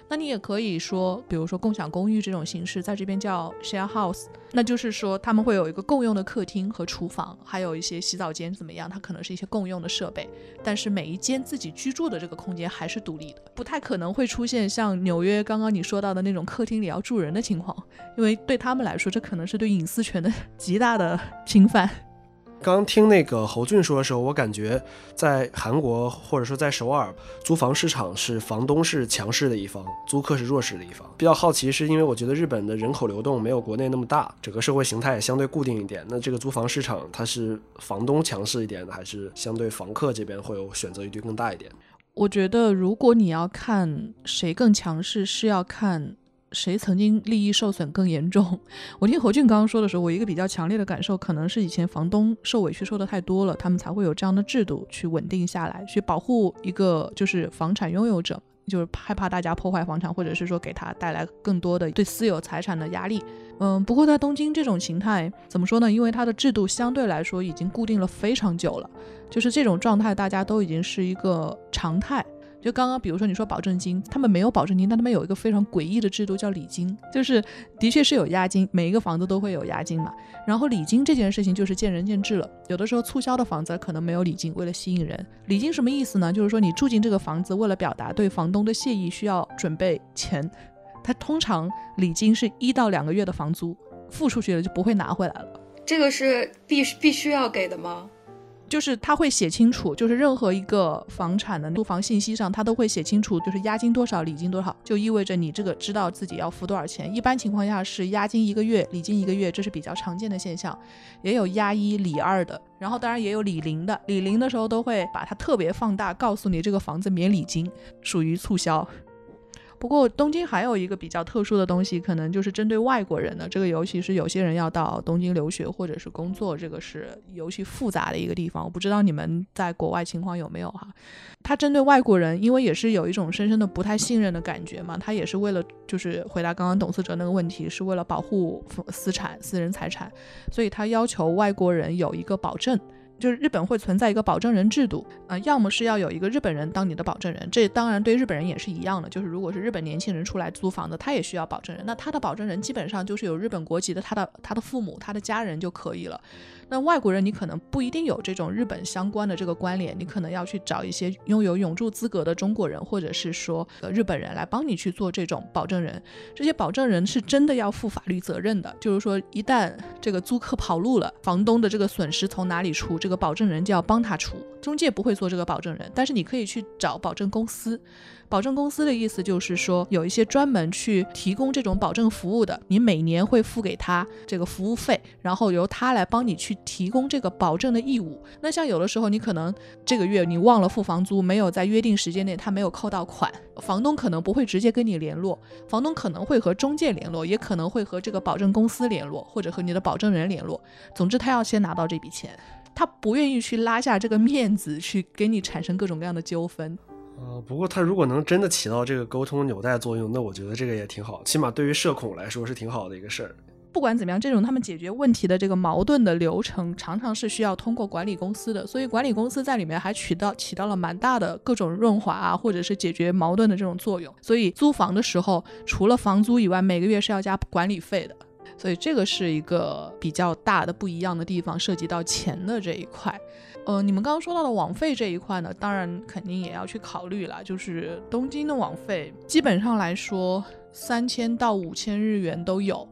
那你也可以说，比如说共享公寓这种形式，在这边叫 share house，那就是说他们会有一个共用的客厅和厨房，还有一些洗澡间怎么样？它可能是一些共用的设备，但是每一间自己居住的这个空间还是独立的，不太可能会出现像纽约刚刚你说到的那种客厅里要住人的情况，因为对他们来说，这可能是对隐私权的 [laughs] 极大的 [laughs] 侵犯。刚听那个侯俊说的时候，我感觉在韩国或者说在首尔租房市场是房东是强势的一方，租客是弱势的一方。比较好奇是因为我觉得日本的人口流动没有国内那么大，整个社会形态也相对固定一点。那这个租房市场它是房东强势一点，还是相对房客这边会有选择余地更大一点？我觉得如果你要看谁更强势，是要看。谁曾经利益受损更严重？[laughs] 我听何俊刚刚说的时候，我一个比较强烈的感受，可能是以前房东受委屈受的太多了，他们才会有这样的制度去稳定下来，去保护一个就是房产拥有者，就是害怕大家破坏房产，或者是说给他带来更多的对私有财产的压力。嗯，不过在东京这种形态怎么说呢？因为它的制度相对来说已经固定了非常久了，就是这种状态大家都已经是一个常态。就刚刚，比如说你说保证金，他们没有保证金，但他们有一个非常诡异的制度，叫礼金，就是的确是有押金，每一个房子都会有押金嘛。然后礼金这件事情就是见仁见智了，有的时候促销的房子可能没有礼金，为了吸引人。礼金什么意思呢？就是说你住进这个房子，为了表达对房东的谢意，需要准备钱。他通常礼金是一到两个月的房租，付出去了就不会拿回来了。这个是必必须要给的吗？就是他会写清楚，就是任何一个房产的租房信息上，他都会写清楚，就是押金多少，礼金多少，就意味着你这个知道自己要付多少钱。一般情况下是押金一个月，礼金一个月，这是比较常见的现象。也有押一礼二的，然后当然也有礼零的，礼零的时候都会把它特别放大，告诉你这个房子免礼金，属于促销。不过东京还有一个比较特殊的东西，可能就是针对外国人的这个，尤其是有些人要到东京留学或者是工作，这个是尤其复杂的一个地方。我不知道你们在国外情况有没有哈？他针对外国人，因为也是有一种深深的不太信任的感觉嘛，他也是为了就是回答刚刚董思哲那个问题，是为了保护私产、私人财产，所以他要求外国人有一个保证。就是日本会存在一个保证人制度，啊，要么是要有一个日本人当你的保证人，这当然对日本人也是一样的。就是如果是日本年轻人出来租房子，他也需要保证人，那他的保证人基本上就是有日本国籍的，他的他的父母、他的家人就可以了。那外国人你可能不一定有这种日本相关的这个关联，你可能要去找一些拥有永住资格的中国人，或者是说呃日本人来帮你去做这种保证人。这些保证人是真的要负法律责任的，就是说一旦这个租客跑路了，房东的这个损失从哪里出，这个保证人就要帮他出。中介不会做这个保证人，但是你可以去找保证公司。保证公司的意思就是说，有一些专门去提供这种保证服务的，你每年会付给他这个服务费，然后由他来帮你去提供这个保证的义务。那像有的时候你可能这个月你忘了付房租，没有在约定时间内他没有扣到款，房东可能不会直接跟你联络，房东可能会和中介联络，也可能会和这个保证公司联络，或者和你的保证人联络。总之，他要先拿到这笔钱。他不愿意去拉下这个面子，去给你产生各种各样的纠纷。呃，不过他如果能真的起到这个沟通纽带作用，那我觉得这个也挺好，起码对于社恐来说是挺好的一个事儿。不管怎么样，这种他们解决问题的这个矛盾的流程，常常是需要通过管理公司的，所以管理公司在里面还起到起到了蛮大的各种润滑啊，或者是解决矛盾的这种作用。所以租房的时候，除了房租以外，每个月是要加管理费的。所以这个是一个比较大的不一样的地方，涉及到钱的这一块。呃，你们刚刚说到的网费这一块呢，当然肯定也要去考虑了。就是东京的网费，基本上来说，三千到五千日元都有。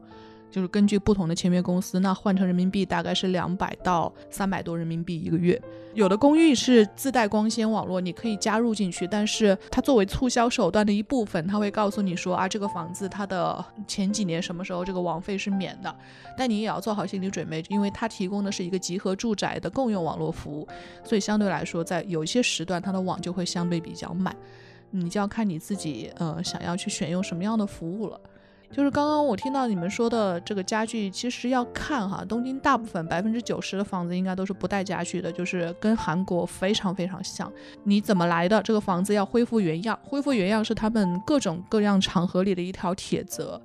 就是根据不同的签约公司，那换成人民币大概是两百到三百多人民币一个月。有的公寓是自带光纤网络，你可以加入进去，但是它作为促销手段的一部分，它会告诉你说啊，这个房子它的前几年什么时候这个网费是免的。但你也要做好心理准备，因为它提供的是一个集合住宅的共用网络服务，所以相对来说，在有一些时段它的网就会相对比较慢，你就要看你自己呃想要去选用什么样的服务了。就是刚刚我听到你们说的这个家具，其实要看哈，东京大部分百分之九十的房子应该都是不带家具的，就是跟韩国非常非常像。你怎么来的？这个房子要恢复原样，恢复原样是他们各种各样场合里的一条铁则。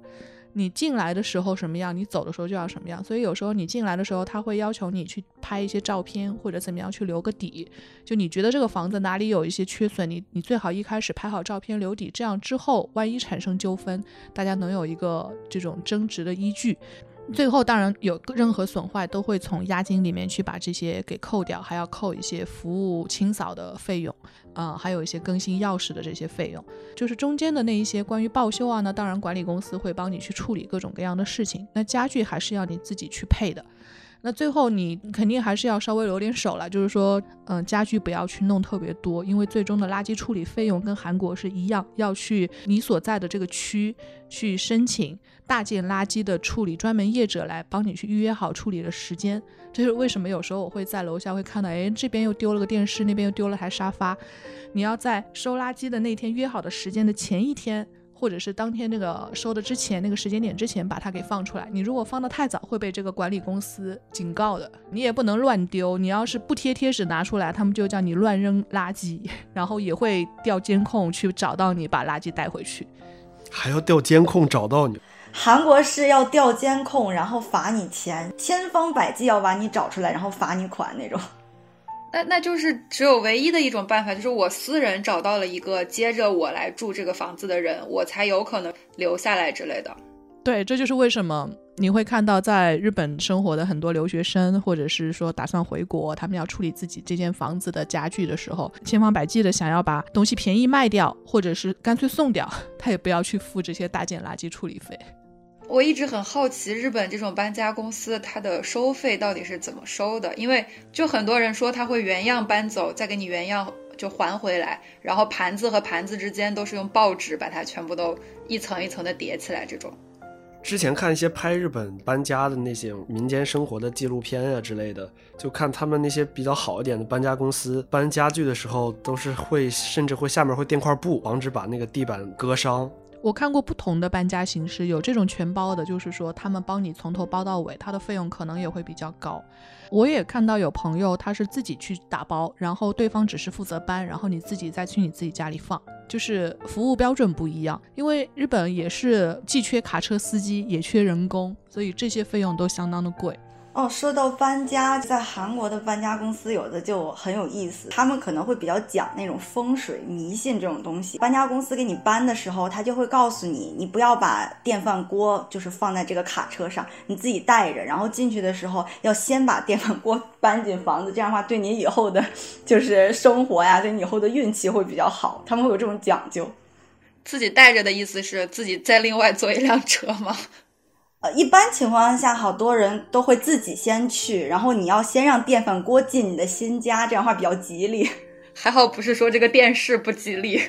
你进来的时候什么样，你走的时候就要什么样。所以有时候你进来的时候，他会要求你去拍一些照片，或者怎么样去留个底。就你觉得这个房子哪里有一些缺损，你你最好一开始拍好照片留底，这样之后万一产生纠纷，大家能有一个这种争执的依据。最后当然有任何损坏都会从押金里面去把这些给扣掉，还要扣一些服务清扫的费用，呃，还有一些更新钥匙的这些费用。就是中间的那一些关于报修啊，那当然管理公司会帮你去处理各种各样的事情。那家具还是要你自己去配的。那最后你肯定还是要稍微留点手了，就是说，嗯，家具不要去弄特别多，因为最终的垃圾处理费用跟韩国是一样，要去你所在的这个区去申请大件垃圾的处理专门业者来帮你去预约好处理的时间。这是为什么有时候我会在楼下会看到，哎，这边又丢了个电视，那边又丢了台沙发，你要在收垃圾的那天约好的时间的前一天。或者是当天那个收的之前那个时间点之前把它给放出来，你如果放的太早会被这个管理公司警告的。你也不能乱丢，你要是不贴贴纸拿出来，他们就叫你乱扔垃圾，[laughs] 然后也会调监控去找到你，把垃圾带回去。还要调监控找到你？韩国是要调监控，然后罚你钱，千方百计要把你找出来，然后罚你款那种。[laughs] 那那就是只有唯一的一种办法，就是我私人找到了一个接着我来住这个房子的人，我才有可能留下来之类的。对，这就是为什么你会看到在日本生活的很多留学生，或者是说打算回国，他们要处理自己这间房子的家具的时候，千方百计的想要把东西便宜卖掉，或者是干脆送掉，他也不要去付这些大件垃圾处理费。我一直很好奇，日本这种搬家公司它的收费到底是怎么收的？因为就很多人说他会原样搬走，再给你原样就还回来，然后盘子和盘子之间都是用报纸把它全部都一层一层的叠起来。这种之前看一些拍日本搬家的那些民间生活的纪录片啊之类的，就看他们那些比较好一点的搬家公司搬家具的时候，都是会甚至会下面会垫块布，防止把那个地板割伤。我看过不同的搬家形式，有这种全包的，就是说他们帮你从头包到尾，它的费用可能也会比较高。我也看到有朋友他是自己去打包，然后对方只是负责搬，然后你自己再去你自己家里放，就是服务标准不一样。因为日本也是既缺卡车司机，也缺人工，所以这些费用都相当的贵。哦，说到搬家，在韩国的搬家公司有的就很有意思，他们可能会比较讲那种风水迷信这种东西。搬家公司给你搬的时候，他就会告诉你，你不要把电饭锅就是放在这个卡车上，你自己带着，然后进去的时候要先把电饭锅搬进房子，这样的话对你以后的，就是生活呀，对你以后的运气会比较好。他们会有这种讲究。自己带着的意思是自己再另外坐一辆车吗？呃，一般情况下，好多人都会自己先去，然后你要先让电饭锅进你的新家，这样话比较吉利。[laughs] 还好不是说这个电视不吉利。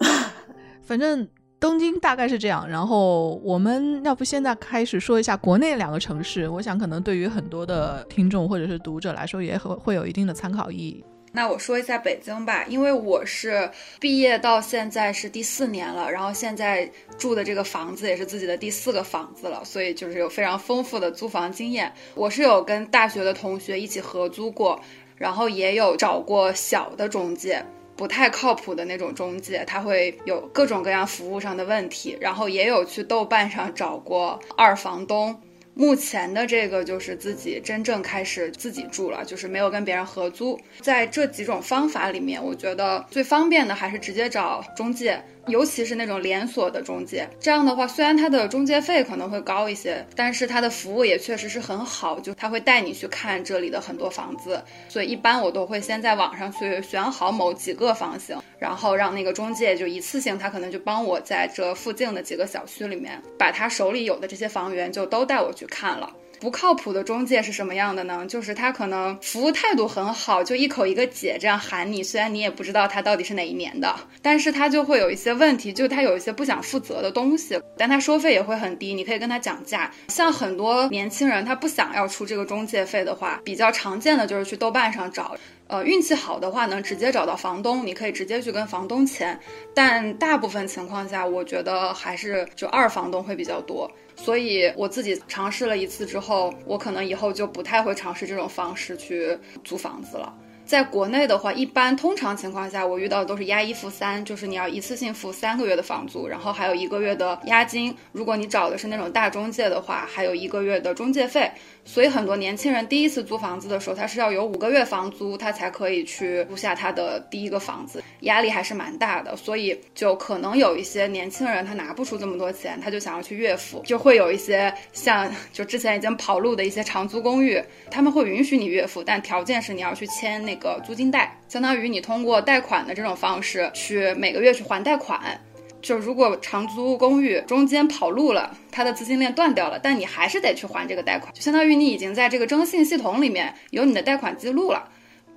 [laughs] 反正东京大概是这样。然后我们要不现在开始说一下国内两个城市，我想可能对于很多的听众或者是读者来说，也会会有一定的参考意义。那我说一下北京吧，因为我是毕业到现在是第四年了，然后现在住的这个房子也是自己的第四个房子了，所以就是有非常丰富的租房经验。我是有跟大学的同学一起合租过，然后也有找过小的中介，不太靠谱的那种中介，他会有各种各样服务上的问题，然后也有去豆瓣上找过二房东。目前的这个就是自己真正开始自己住了，就是没有跟别人合租。在这几种方法里面，我觉得最方便的还是直接找中介。尤其是那种连锁的中介，这样的话，虽然它的中介费可能会高一些，但是它的服务也确实是很好，就他会带你去看这里的很多房子。所以一般我都会先在网上去选好某几个房型，然后让那个中介就一次性，他可能就帮我在这附近的几个小区里面，把他手里有的这些房源就都带我去看了。不靠谱的中介是什么样的呢？就是他可能服务态度很好，就一口一个姐这样喊你，虽然你也不知道他到底是哪一年的，但是他就会有一些问题，就他有一些不想负责的东西，但他收费也会很低，你可以跟他讲价。像很多年轻人他不想要出这个中介费的话，比较常见的就是去豆瓣上找。呃，运气好的话能直接找到房东，你可以直接去跟房东签。但大部分情况下，我觉得还是就二房东会比较多。所以我自己尝试了一次之后，我可能以后就不太会尝试这种方式去租房子了。在国内的话，一般通常情况下，我遇到的都是押一付三，就是你要一次性付三个月的房租，然后还有一个月的押金。如果你找的是那种大中介的话，还有一个月的中介费。所以很多年轻人第一次租房子的时候，他是要有五个月房租，他才可以去租下他的第一个房子，压力还是蛮大的。所以就可能有一些年轻人他拿不出这么多钱，他就想要去月付，就会有一些像就之前已经跑路的一些长租公寓，他们会允许你月付，但条件是你要去签那个租金贷，相当于你通过贷款的这种方式去每个月去还贷款。就如果长租公寓中间跑路了，它的资金链断掉了，但你还是得去还这个贷款，就相当于你已经在这个征信系统里面有你的贷款记录了，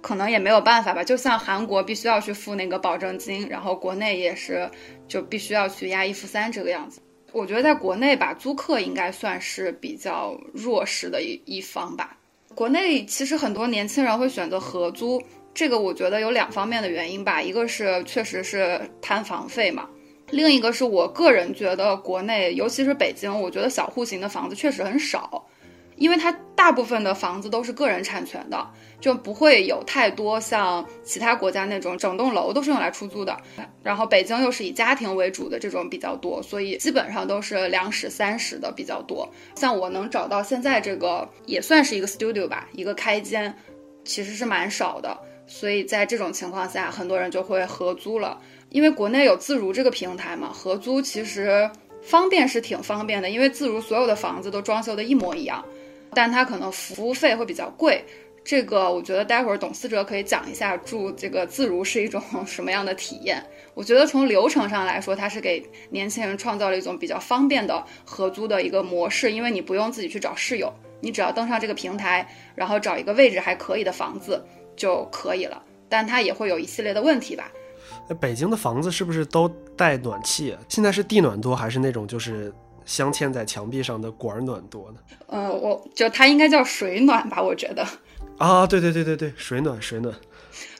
可能也没有办法吧。就像韩国必须要去付那个保证金，然后国内也是就必须要去押一付三这个样子。我觉得在国内吧，租客应该算是比较弱势的一一方吧。国内其实很多年轻人会选择合租，这个我觉得有两方面的原因吧，一个是确实是摊房费嘛。另一个是我个人觉得，国内尤其是北京，我觉得小户型的房子确实很少，因为它大部分的房子都是个人产权的，就不会有太多像其他国家那种整栋楼都是用来出租的。然后北京又是以家庭为主的这种比较多，所以基本上都是两室三室的比较多。像我能找到现在这个也算是一个 studio 吧，一个开间，其实是蛮少的。所以在这种情况下，很多人就会合租了。因为国内有自如这个平台嘛，合租其实方便是挺方便的，因为自如所有的房子都装修的一模一样，但它可能服务费会比较贵。这个我觉得待会儿董思哲可以讲一下住这个自如是一种 [laughs] 什么样的体验。我觉得从流程上来说，它是给年轻人创造了一种比较方便的合租的一个模式，因为你不用自己去找室友，你只要登上这个平台，然后找一个位置还可以的房子就可以了。但它也会有一系列的问题吧。北京的房子是不是都带暖气？啊现在是地暖多还是那种就是镶嵌在墙壁上的管暖多呢？呃，我就它应该叫水暖吧，我觉得。啊，对对对对对，水暖水暖。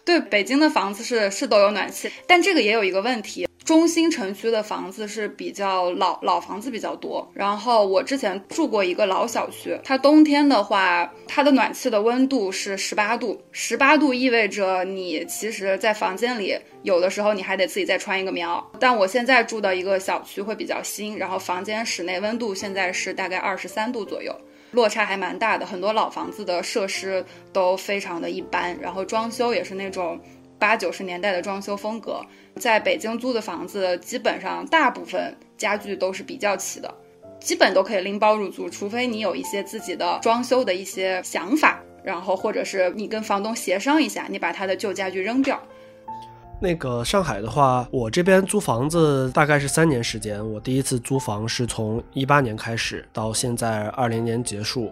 对，北京的房子是是都有暖气，但这个也有一个问题，中心城区的房子是比较老老房子比较多，然后我之前住过一个老小区，它冬天的话，它的暖气的温度是十八度，十八度意味着你其实，在房间里有的时候你还得自己再穿一个棉袄。但我现在住的一个小区会比较新，然后房间室内温度现在是大概二十三度左右，落差还蛮大的。很多老房子的设施都非常的一般，然后装修也是那种。八九十年代的装修风格，在北京租的房子，基本上大部分家具都是比较齐的，基本都可以拎包入住，除非你有一些自己的装修的一些想法，然后或者是你跟房东协商一下，你把他的旧家具扔掉。那个上海的话，我这边租房子大概是三年时间，我第一次租房是从一八年开始，到现在二零年结束。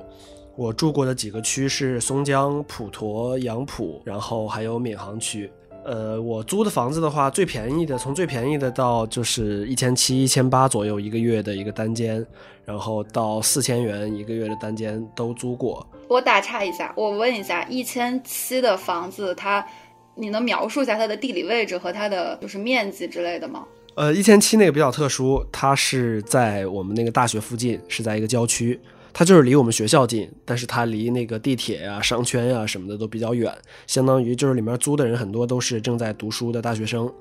我住过的几个区是松江、普陀、杨浦，然后还有闵行区。呃，我租的房子的话，最便宜的从最便宜的到就是一千七、一千八左右一个月的一个单间，然后到四千元一个月的单间都租过。我打岔一下，我问一下，一千七的房子，它你能描述一下它的地理位置和它的就是面积之类的吗？呃，一千七那个比较特殊，它是在我们那个大学附近，是在一个郊区。它就是离我们学校近，但是它离那个地铁呀、商圈呀什么的都比较远，相当于就是里面租的人很多都是正在读书的大学生，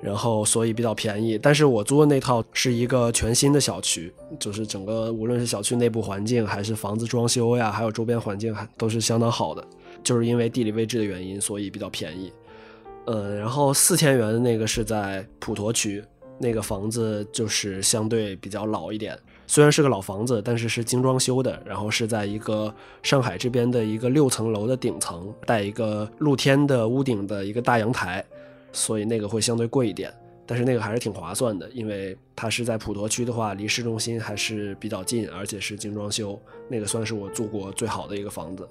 然后所以比较便宜。但是我租的那套是一个全新的小区，就是整个无论是小区内部环境，还是房子装修呀，还有周边环境，还都是相当好的。就是因为地理位置的原因，所以比较便宜。嗯，然后四千元的那个是在普陀区，那个房子就是相对比较老一点。虽然是个老房子，但是是精装修的，然后是在一个上海这边的一个六层楼的顶层，带一个露天的屋顶的一个大阳台，所以那个会相对贵一点，但是那个还是挺划算的，因为它是在普陀区的话，离市中心还是比较近，而且是精装修，那个算是我住过最好的一个房子。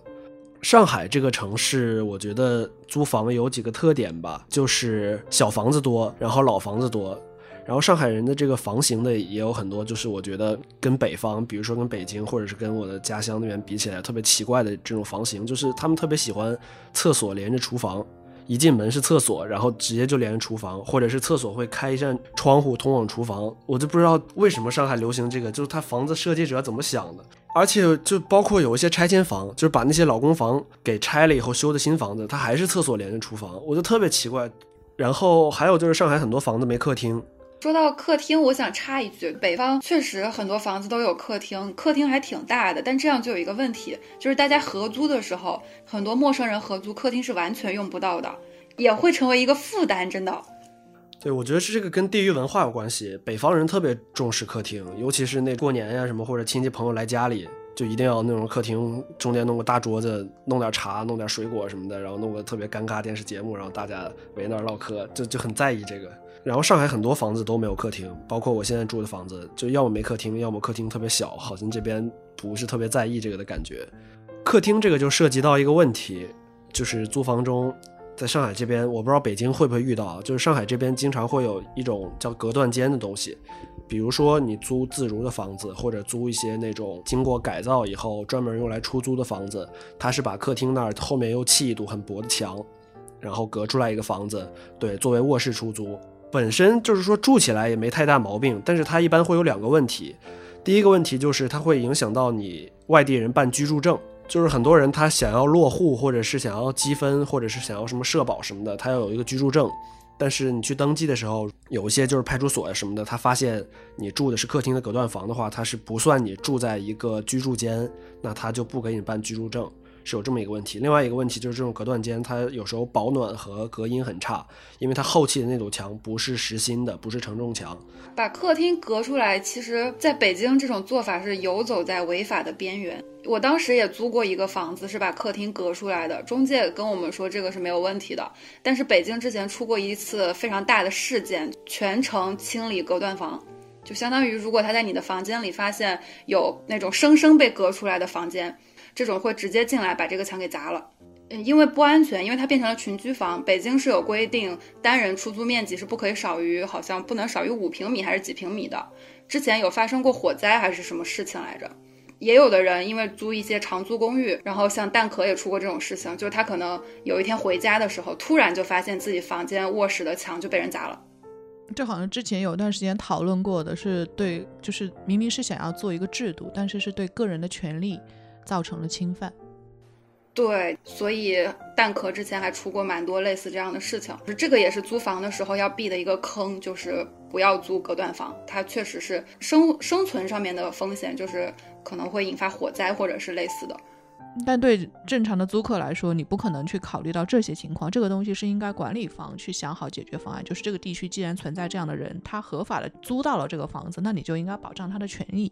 上海这个城市，我觉得租房有几个特点吧，就是小房子多，然后老房子多。然后上海人的这个房型的也有很多，就是我觉得跟北方，比如说跟北京或者是跟我的家乡那边比起来，特别奇怪的这种房型，就是他们特别喜欢厕所连着厨房，一进门是厕所，然后直接就连着厨房，或者是厕所会开一扇窗户通往厨房。我就不知道为什么上海流行这个，就是他房子设计者怎么想的。而且就包括有一些拆迁房，就是把那些老公房给拆了以后修的新房子，它还是厕所连着厨房，我就特别奇怪。然后还有就是上海很多房子没客厅。说到客厅，我想插一句，北方确实很多房子都有客厅，客厅还挺大的。但这样就有一个问题，就是大家合租的时候，很多陌生人合租客厅是完全用不到的，也会成为一个负担。真的，对，我觉得是这个跟地域文化有关系。北方人特别重视客厅，尤其是那过年呀什么，或者亲戚朋友来家里，就一定要那种客厅中间弄个大桌子，弄点茶，弄点水果什么的，然后弄个特别尴尬电视节目，然后大家围那儿唠嗑，就就很在意这个。然后上海很多房子都没有客厅，包括我现在住的房子，就要么没客厅，要么客厅特别小，好像这边不是特别在意这个的感觉。客厅这个就涉及到一个问题，就是租房中，在上海这边，我不知道北京会不会遇到，就是上海这边经常会有一种叫隔断间的东西，比如说你租自如的房子，或者租一些那种经过改造以后专门用来出租的房子，它是把客厅那儿后面又砌一堵很薄的墙，然后隔出来一个房子，对，作为卧室出租。本身就是说住起来也没太大毛病，但是它一般会有两个问题。第一个问题就是它会影响到你外地人办居住证，就是很多人他想要落户，或者是想要积分，或者是想要什么社保什么的，他要有一个居住证。但是你去登记的时候，有一些就是派出所什么的，他发现你住的是客厅的隔断房的话，他是不算你住在一个居住间，那他就不给你办居住证。是有这么一个问题，另外一个问题就是这种隔断间，它有时候保暖和隔音很差，因为它后期的那堵墙不是实心的，不是承重墙。把客厅隔出来，其实在北京这种做法是游走在违法的边缘。我当时也租过一个房子，是把客厅隔出来的，中介跟我们说这个是没有问题的。但是北京之前出过一次非常大的事件，全程清理隔断房，就相当于如果他在你的房间里发现有那种生生被隔出来的房间。这种会直接进来把这个墙给砸了，嗯，因为不安全，因为它变成了群居房。北京是有规定，单人出租面积是不可以少于，好像不能少于五平米还是几平米的。之前有发生过火灾还是什么事情来着？也有的人因为租一些长租公寓，然后像蛋壳也出过这种事情，就是他可能有一天回家的时候，突然就发现自己房间卧室的墙就被人砸了。这好像之前有段时间讨论过的，是对，就是明明是想要做一个制度，但是是对个人的权利造成了侵犯。对，所以蛋壳之前还出过蛮多类似这样的事情，就是这个也是租房的时候要避的一个坑，就是不要租隔断房，它确实是生生存上面的风险，就是可能会引发火灾或者是类似的。但对正常的租客来说，你不可能去考虑到这些情况，这个东西是应该管理方去想好解决方案。就是这个地区既然存在这样的人，他合法的租到了这个房子，那你就应该保障他的权益。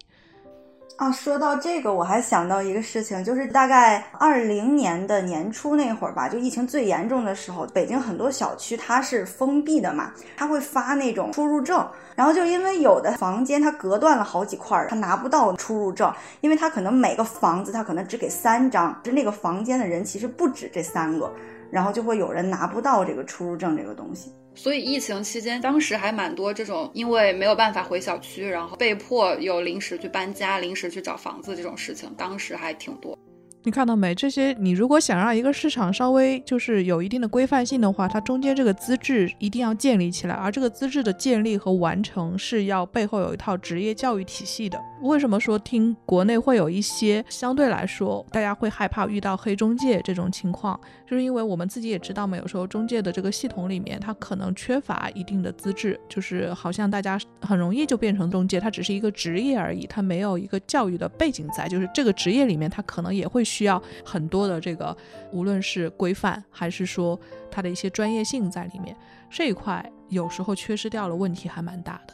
啊，说到这个，我还想到一个事情，就是大概二零年的年初那会儿吧，就疫情最严重的时候，北京很多小区它是封闭的嘛，它会发那种出入证，然后就因为有的房间它隔断了好几块儿，它拿不到出入证，因为它可能每个房子它可能只给三张，就那个房间的人其实不止这三个，然后就会有人拿不到这个出入证这个东西。所以疫情期间，当时还蛮多这种，因为没有办法回小区，然后被迫又临时去搬家、临时去找房子这种事情，当时还挺多。你看到没？这些你如果想让一个市场稍微就是有一定的规范性的话，它中间这个资质一定要建立起来，而这个资质的建立和完成是要背后有一套职业教育体系的。为什么说听国内会有一些相对来说大家会害怕遇到黑中介这种情况，就是因为我们自己也知道嘛，有时候中介的这个系统里面它可能缺乏一定的资质，就是好像大家很容易就变成中介，它只是一个职业而已，它没有一个教育的背景在，就是这个职业里面它可能也会。需要很多的这个，无论是规范还是说它的一些专业性在里面，这一块有时候缺失掉了，问题还蛮大的。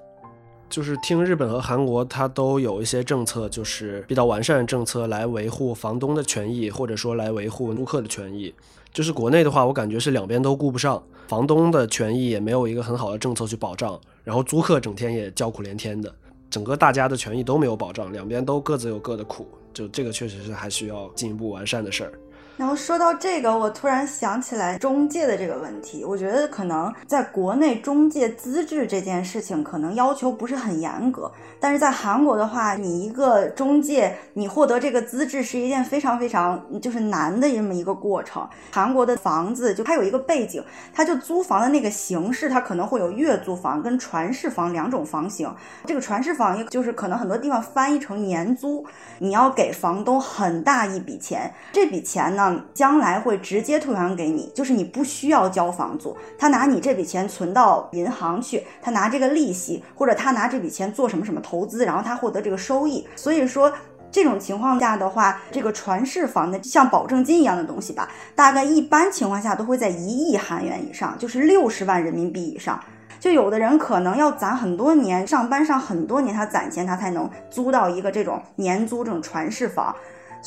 就是听日本和韩国，它都有一些政策，就是比较完善的政策来维护房东的权益，或者说来维护租客的权益。就是国内的话，我感觉是两边都顾不上，房东的权益也没有一个很好的政策去保障，然后租客整天也叫苦连天的，整个大家的权益都没有保障，两边都各自有各的苦。就这个确实是还需要进一步完善的事儿。然后说到这个，我突然想起来中介的这个问题。我觉得可能在国内中介资质这件事情可能要求不是很严格，但是在韩国的话，你一个中介，你获得这个资质是一件非常非常就是难的这么一个过程。韩国的房子就它有一个背景，它就租房的那个形式，它可能会有月租房跟传世房两种房型。这个传世房就是可能很多地方翻译成年租，你要给房东很大一笔钱，这笔钱呢。将来会直接退还给你，就是你不需要交房租，他拿你这笔钱存到银行去，他拿这个利息，或者他拿这笔钱做什么什么投资，然后他获得这个收益。所以说这种情况下的话，这个传世房的像保证金一样的东西吧，大概一般情况下都会在一亿韩元以上，就是六十万人民币以上。就有的人可能要攒很多年，上班上很多年，他攒钱他才能租到一个这种年租这种传世房。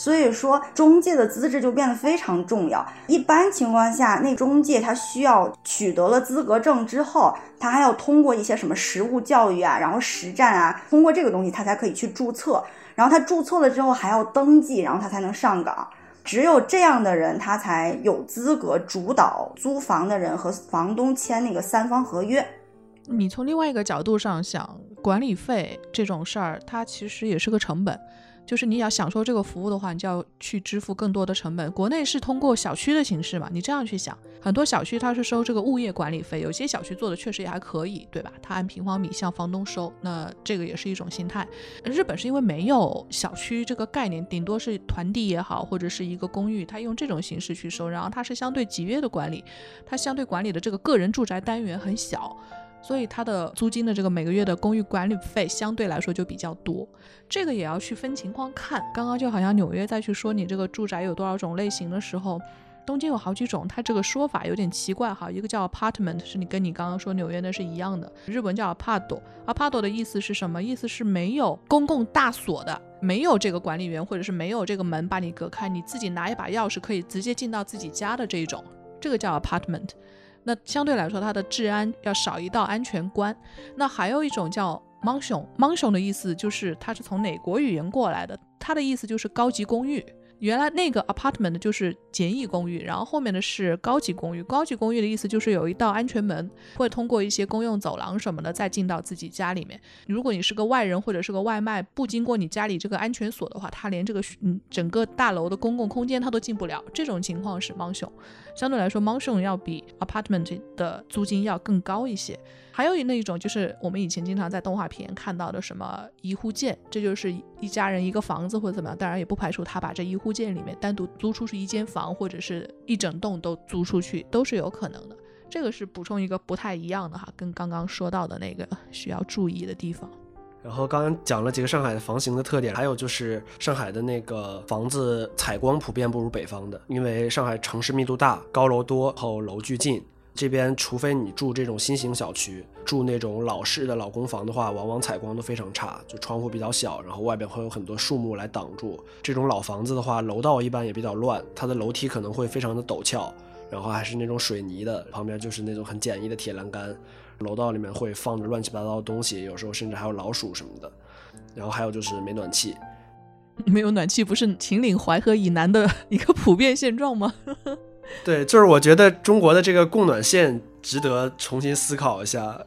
所以说，中介的资质就变得非常重要。一般情况下，那中介他需要取得了资格证之后，他还要通过一些什么实务教育啊，然后实战啊，通过这个东西他才可以去注册。然后他注册了之后还要登记，然后他才能上岗。只有这样的人，他才有资格主导租房的人和房东签那个三方合约。你从另外一个角度上想，管理费这种事儿，它其实也是个成本。就是你要享受这个服务的话，你就要去支付更多的成本。国内是通过小区的形式嘛？你这样去想，很多小区它是收这个物业管理费，有些小区做的确实也还可以，对吧？它按平方米向房东收，那这个也是一种心态。日本是因为没有小区这个概念，顶多是团地也好，或者是一个公寓，它用这种形式去收，然后它是相对集约的管理，它相对管理的这个个人住宅单元很小。所以它的租金的这个每个月的公寓管理费相对来说就比较多，这个也要去分情况看。刚刚就好像纽约再去说你这个住宅有多少种类型的时候，东京有好几种，它这个说法有点奇怪哈。一个叫 apartment，是你跟你刚刚说纽约的是一样的，日文叫 apart，apart 的意思是什么？意思是没有公共大锁的，没有这个管理员或者是没有这个门把你隔开，你自己拿一把钥匙可以直接进到自己家的这一种，这个叫 apartment。那相对来说，它的治安要少一道安全关。那还有一种叫 m o n s i o n m o n s i o n 的意思就是它是从哪国语言过来的？它的意思就是高级公寓。原来那个 apartment 就是简易公寓，然后后面的是高级公寓。高级公寓的意思就是有一道安全门，会通过一些公用走廊什么的再进到自己家里面。如果你是个外人或者是个外卖，不经过你家里这个安全锁的话，他连这个嗯整个大楼的公共空间他都进不了。这种情况是 mansion，相对来说 mansion 要比 apartment 的租金要更高一些。还有那一种就是我们以前经常在动画片看到的什么一户建，这就是一家人一个房子或者怎么样，当然也不排除他把这一户件里面单独租出去一间房或者是一整栋都租出去都是有可能的。这个是补充一个不太一样的哈，跟刚刚说到的那个 [laughs] 需要注意的地方。然后刚刚讲了几个上海的房型的特点，还有就是上海的那个房子采光普遍不如北方的，因为上海城市密度大，高楼多，后楼距近。这边除非你住这种新型小区，住那种老式的老公房的话，往往采光都非常差，就窗户比较小，然后外边会有很多树木来挡住。这种老房子的话，楼道一般也比较乱，它的楼梯可能会非常的陡峭，然后还是那种水泥的，旁边就是那种很简易的铁栏杆，楼道里面会放着乱七八糟的东西，有时候甚至还有老鼠什么的。然后还有就是没暖气，[laughs] 没有暖气不是秦岭淮河以南的一个普遍现状吗？[laughs] [laughs] 对，就是我觉得中国的这个供暖线值得重新思考一下，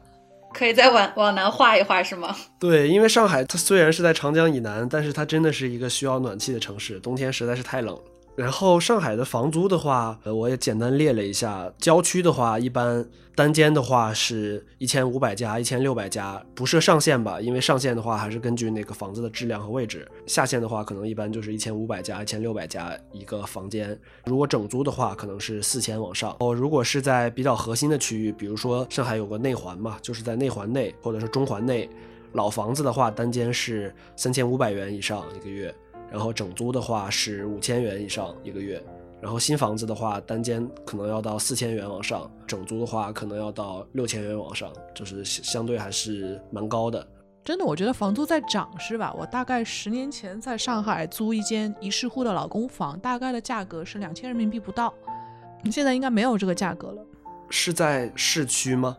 可以再往往南画一画，是吗？[laughs] 对，因为上海它虽然是在长江以南，但是它真的是一个需要暖气的城市，冬天实在是太冷了。然后上海的房租的话，呃，我也简单列了一下。郊区的话，一般单间的话是一千五百加、一千六百加，不设上限吧？因为上限的话还是根据那个房子的质量和位置。下限的话，可能一般就是一千五百加、一千六百加一个房间。如果整租的话，可能是四千往上。哦，如果是在比较核心的区域，比如说上海有个内环嘛，就是在内环内或者是中环内，老房子的话，单间是三千五百元以上一个月。然后整租的话是五千元以上一个月，然后新房子的话单间可能要到四千元往上，整租的话可能要到六千元往上，就是相对还是蛮高的。真的，我觉得房租在涨是吧？我大概十年前在上海租一间一室户的老公房，大概的价格是两千人民币不到，现在应该没有这个价格了。是在市区吗？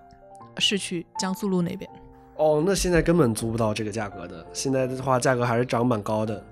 市区江苏路那边。哦，那现在根本租不到这个价格的。现在的话，价格还是涨蛮高的。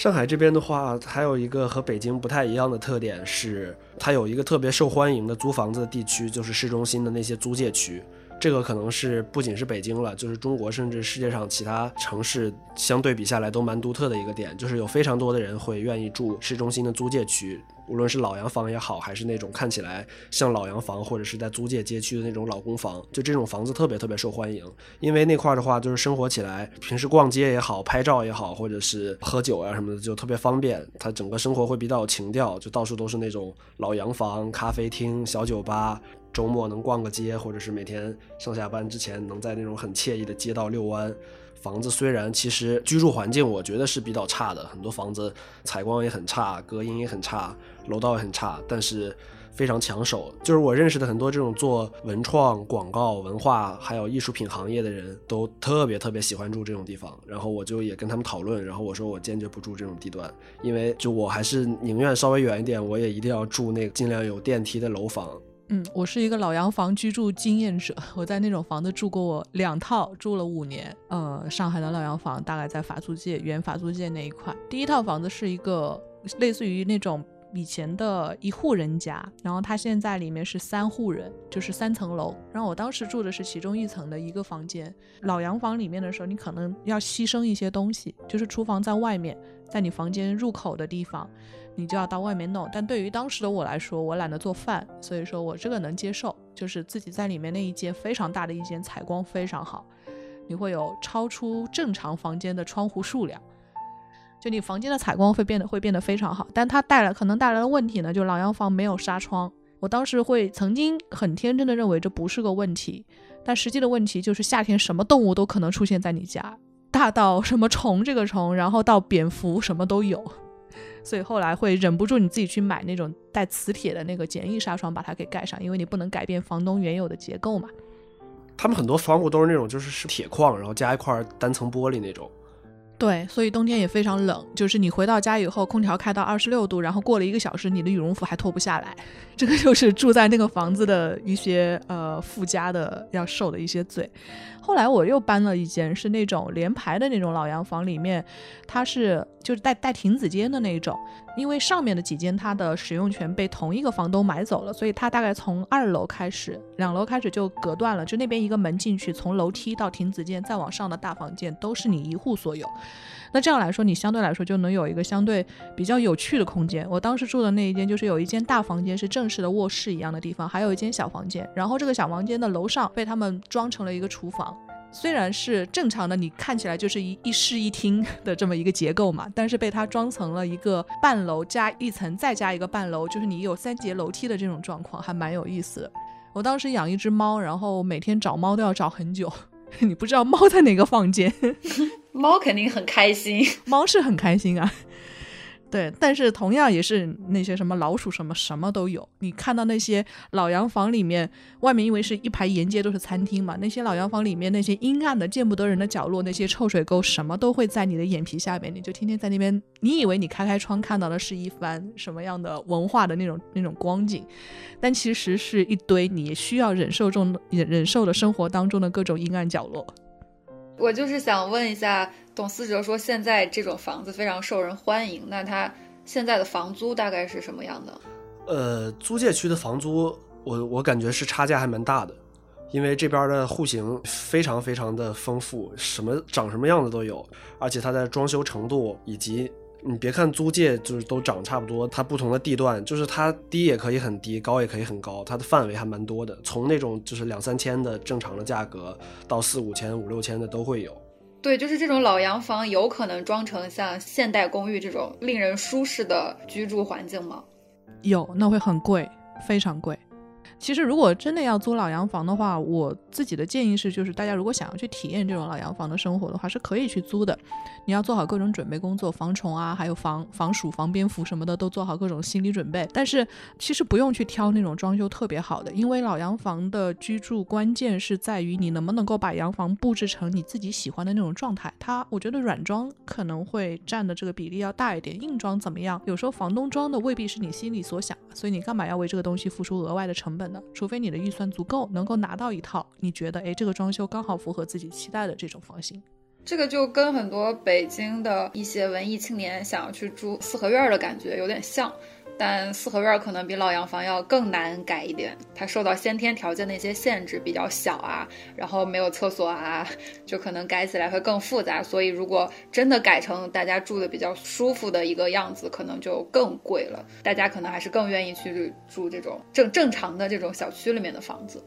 上海这边的话，还有一个和北京不太一样的特点是，它有一个特别受欢迎的租房子的地区，就是市中心的那些租界区。这个可能是不仅是北京了，就是中国甚至世界上其他城市相对比下来都蛮独特的一个点，就是有非常多的人会愿意住市中心的租界区。无论是老洋房也好，还是那种看起来像老洋房或者是在租界街区的那种老公房，就这种房子特别特别受欢迎。因为那块儿的话，就是生活起来，平时逛街也好，拍照也好，或者是喝酒啊什么的，就特别方便。它整个生活会比较有情调，就到处都是那种老洋房、咖啡厅、小酒吧。周末能逛个街，或者是每天上下班之前能在那种很惬意的街道遛弯。房子虽然其实居住环境我觉得是比较差的，很多房子采光也很差，隔音也很差，楼道也很差，但是非常抢手。就是我认识的很多这种做文创、广告、文化还有艺术品行业的人都特别特别喜欢住这种地方。然后我就也跟他们讨论，然后我说我坚决不住这种地段，因为就我还是宁愿稍微远一点，我也一定要住那个尽量有电梯的楼房。嗯，我是一个老洋房居住经验者，我在那种房子住过两套，住了五年。呃，上海的老洋房大概在法租界原法租界那一块。第一套房子是一个类似于那种以前的一户人家，然后它现在里面是三户人，就是三层楼。然后我当时住的是其中一层的一个房间。老洋房里面的时候，你可能要牺牲一些东西，就是厨房在外面，在你房间入口的地方。你就要到外面弄，但对于当时的我来说，我懒得做饭，所以说我这个能接受，就是自己在里面那一间非常大的一间，采光非常好，你会有超出正常房间的窗户数量，就你房间的采光会变得会变得非常好，但它带来可能带来的问题呢，就老洋房没有纱窗，我当时会曾经很天真的认为这不是个问题，但实际的问题就是夏天什么动物都可能出现在你家，大到什么虫这个虫，然后到蝙蝠什么都有。所以后来会忍不住你自己去买那种带磁铁的那个简易纱窗，把它给盖上，因为你不能改变房东原有的结构嘛。他们很多房屋都是那种，就是是铁框，然后加一块单层玻璃那种。对，所以冬天也非常冷，就是你回到家以后，空调开到二十六度，然后过了一个小时，你的羽绒服还脱不下来。[laughs] 这个就是住在那个房子的一些呃附加的要受的一些罪。后来我又搬了一间，是那种连排的那种老洋房，里面它是就是带带亭子间的那一种。因为上面的几间它的使用权被同一个房东买走了，所以它大概从二楼开始，两楼开始就隔断了，就那边一个门进去，从楼梯到亭子间再往上的大房间都是你一户所有。那这样来说，你相对来说就能有一个相对比较有趣的空间。我当时住的那一间就是有一间大房间是正式的卧室一样的地方，还有一间小房间，然后这个小房间的楼上被他们装成了一个厨房。虽然是正常的，你看起来就是一一室一厅的这么一个结构嘛，但是被它装成了一个半楼加一层再加一个半楼，就是你有三节楼梯的这种状况，还蛮有意思的。我当时养一只猫，然后每天找猫都要找很久，[laughs] 你不知道猫在哪个房间。猫肯定很开心，[laughs] 猫是很开心啊。对，但是同样也是那些什么老鼠什么什么都有。你看到那些老洋房里面，外面因为是一排沿街都是餐厅嘛，那些老洋房里面那些阴暗的见不得人的角落，那些臭水沟什么都会在你的眼皮下面，你就天天在那边，你以为你开开窗看到的是一番什么样的文化的那种那种光景，但其实是一堆你需要忍受中忍忍受的生活当中的各种阴暗角落。我就是想问一下。董思哲说：“现在这种房子非常受人欢迎，那他现在的房租大概是什么样的？”呃，租界区的房租，我我感觉是差价还蛮大的，因为这边的户型非常非常的丰富，什么长什么样子都有，而且它的装修程度以及你别看租界就是都涨差不多，它不同的地段就是它低也可以很低，高也可以很高，它的范围还蛮多的，从那种就是两三千的正常的价格到四五千、五六千的都会有。对，就是这种老洋房，有可能装成像现代公寓这种令人舒适的居住环境吗？有，那会很贵，非常贵。其实，如果真的要租老洋房的话，我自己的建议是，就是大家如果想要去体验这种老洋房的生活的话，是可以去租的。你要做好各种准备工作，防虫啊，还有防防鼠、防蝙蝠什么的，都做好各种心理准备。但是，其实不用去挑那种装修特别好的，因为老洋房的居住关键是在于你能不能够把洋房布置成你自己喜欢的那种状态。它，我觉得软装可能会占的这个比例要大一点，硬装怎么样？有时候房东装的未必是你心里所想，所以你干嘛要为这个东西付出额外的成本呢？除非你的预算足够，能够拿到一套你觉得哎，这个装修刚好符合自己期待的这种房型，这个就跟很多北京的一些文艺青年想要去住四合院的感觉有点像。但四合院可能比老洋房要更难改一点，它受到先天条件的一些限制，比较小啊，然后没有厕所啊，就可能改起来会更复杂。所以如果真的改成大家住的比较舒服的一个样子，可能就更贵了。大家可能还是更愿意去住这种正正常的这种小区里面的房子。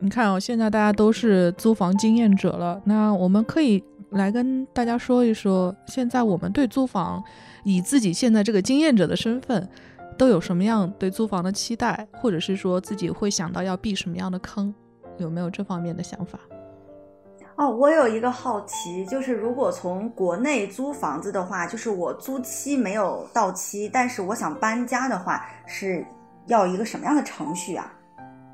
你看哦，现在大家都是租房经验者了，那我们可以来跟大家说一说，现在我们对租房，以自己现在这个经验者的身份。都有什么样对租房的期待，或者是说自己会想到要避什么样的坑，有没有这方面的想法？哦，我有一个好奇，就是如果从国内租房子的话，就是我租期没有到期，但是我想搬家的话，是要一个什么样的程序啊？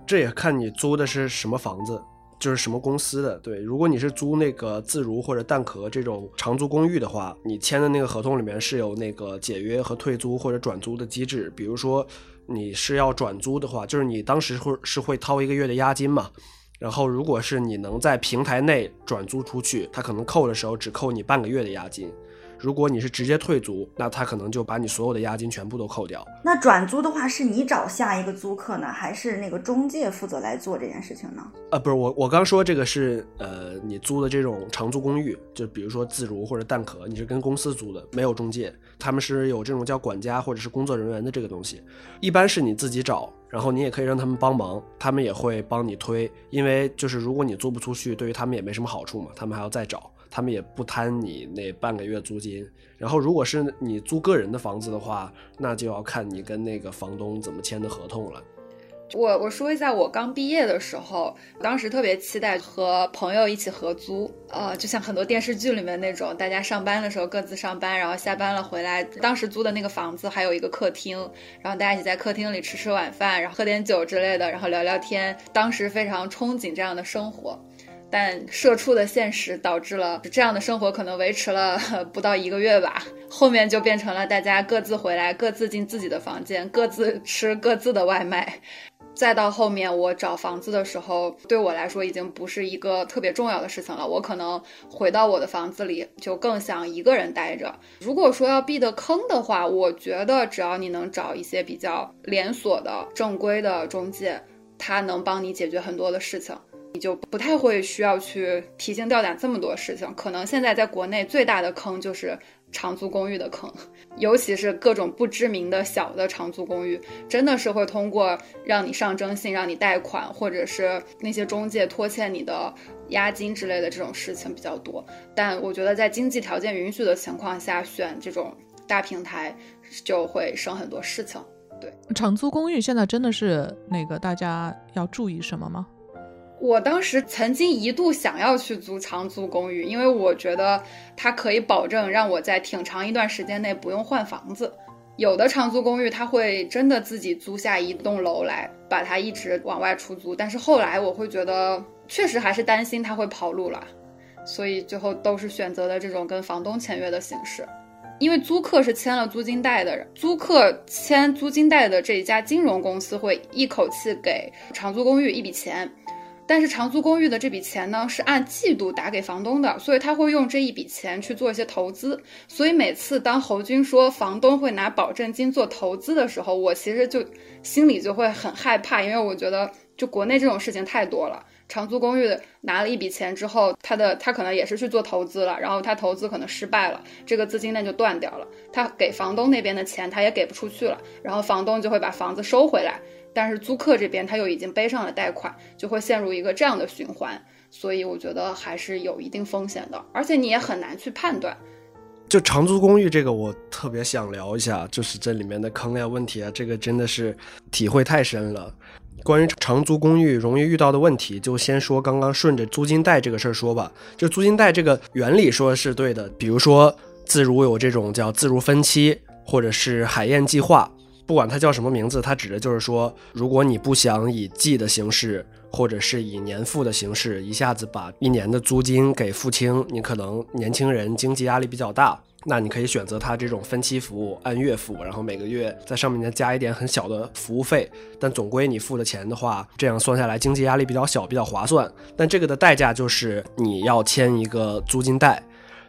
这也看你租的是什么房子。就是什么公司的对，如果你是租那个自如或者蛋壳这种长租公寓的话，你签的那个合同里面是有那个解约和退租或者转租的机制。比如说你是要转租的话，就是你当时会是会掏一个月的押金嘛，然后如果是你能在平台内转租出去，他可能扣的时候只扣你半个月的押金。如果你是直接退租，那他可能就把你所有的押金全部都扣掉。那转租的话，是你找下一个租客呢，还是那个中介负责来做这件事情呢？呃，不是，我我刚说这个是呃，你租的这种长租公寓，就比如说自如或者蛋壳，你是跟公司租的，没有中介，他们是有这种叫管家或者是工作人员的这个东西，一般是你自己找，然后你也可以让他们帮忙，他们也会帮你推，因为就是如果你租不出去，对于他们也没什么好处嘛，他们还要再找。他们也不贪你那半个月租金，然后如果是你租个人的房子的话，那就要看你跟那个房东怎么签的合同了。我我说一下，我刚毕业的时候，当时特别期待和朋友一起合租，呃，就像很多电视剧里面那种，大家上班的时候各自上班，然后下班了回来，当时租的那个房子还有一个客厅，然后大家一起在客厅里吃吃晚饭，然后喝点酒之类的，然后聊聊天，当时非常憧憬这样的生活。但社畜的现实导致了这样的生活可能维持了 [laughs] 不到一个月吧，后面就变成了大家各自回来，各自进自己的房间，各自吃各自的外卖。再到后面我找房子的时候，对我来说已经不是一个特别重要的事情了。我可能回到我的房子里，就更想一个人待着。如果说要避的坑的话，我觉得只要你能找一些比较连锁的、正规的中介，他能帮你解决很多的事情，你就不太会需要去提心吊胆这么多事情。可能现在在国内最大的坑就是长租公寓的坑。[laughs] 尤其是各种不知名的小的长租公寓，真的是会通过让你上征信、让你贷款，或者是那些中介拖欠你的押金之类的这种事情比较多。但我觉得在经济条件允许的情况下，选这种大平台就会省很多事情。对，长租公寓现在真的是那个大家要注意什么吗？我当时曾经一度想要去租长租公寓，因为我觉得它可以保证让我在挺长一段时间内不用换房子。有的长租公寓它会真的自己租下一栋楼来，把它一直往外出租。但是后来我会觉得，确实还是担心它会跑路了，所以最后都是选择了这种跟房东签约的形式。因为租客是签了租金贷的人，租客签租金贷的这一家金融公司会一口气给长租公寓一笔钱。但是长租公寓的这笔钱呢，是按季度打给房东的，所以他会用这一笔钱去做一些投资。所以每次当侯军说房东会拿保证金做投资的时候，我其实就心里就会很害怕，因为我觉得就国内这种事情太多了。长租公寓拿了一笔钱之后，他的他可能也是去做投资了，然后他投资可能失败了，这个资金链就断掉了，他给房东那边的钱他也给不出去了，然后房东就会把房子收回来。但是租客这边他又已经背上了贷款，就会陷入一个这样的循环，所以我觉得还是有一定风险的，而且你也很难去判断。就长租公寓这个，我特别想聊一下，就是这里面的坑呀、问题啊，这个真的是体会太深了。关于长租公寓容易遇到的问题，就先说刚刚顺着租金贷这个事儿说吧。就租金贷这个原理说是对的，比如说自如有这种叫自如分期，或者是海燕计划。不管它叫什么名字，它指的就是说，如果你不想以季的形式，或者是以年付的形式，一下子把一年的租金给付清，你可能年轻人经济压力比较大，[laughs] 那你可以选择它这种分期服务，按月付，然后每个月在上面再加一点很小的服务费，但总归你付的钱的话，这样算下来经济压力比较小，比较划算。但这个的代价就是你要签一个租金贷。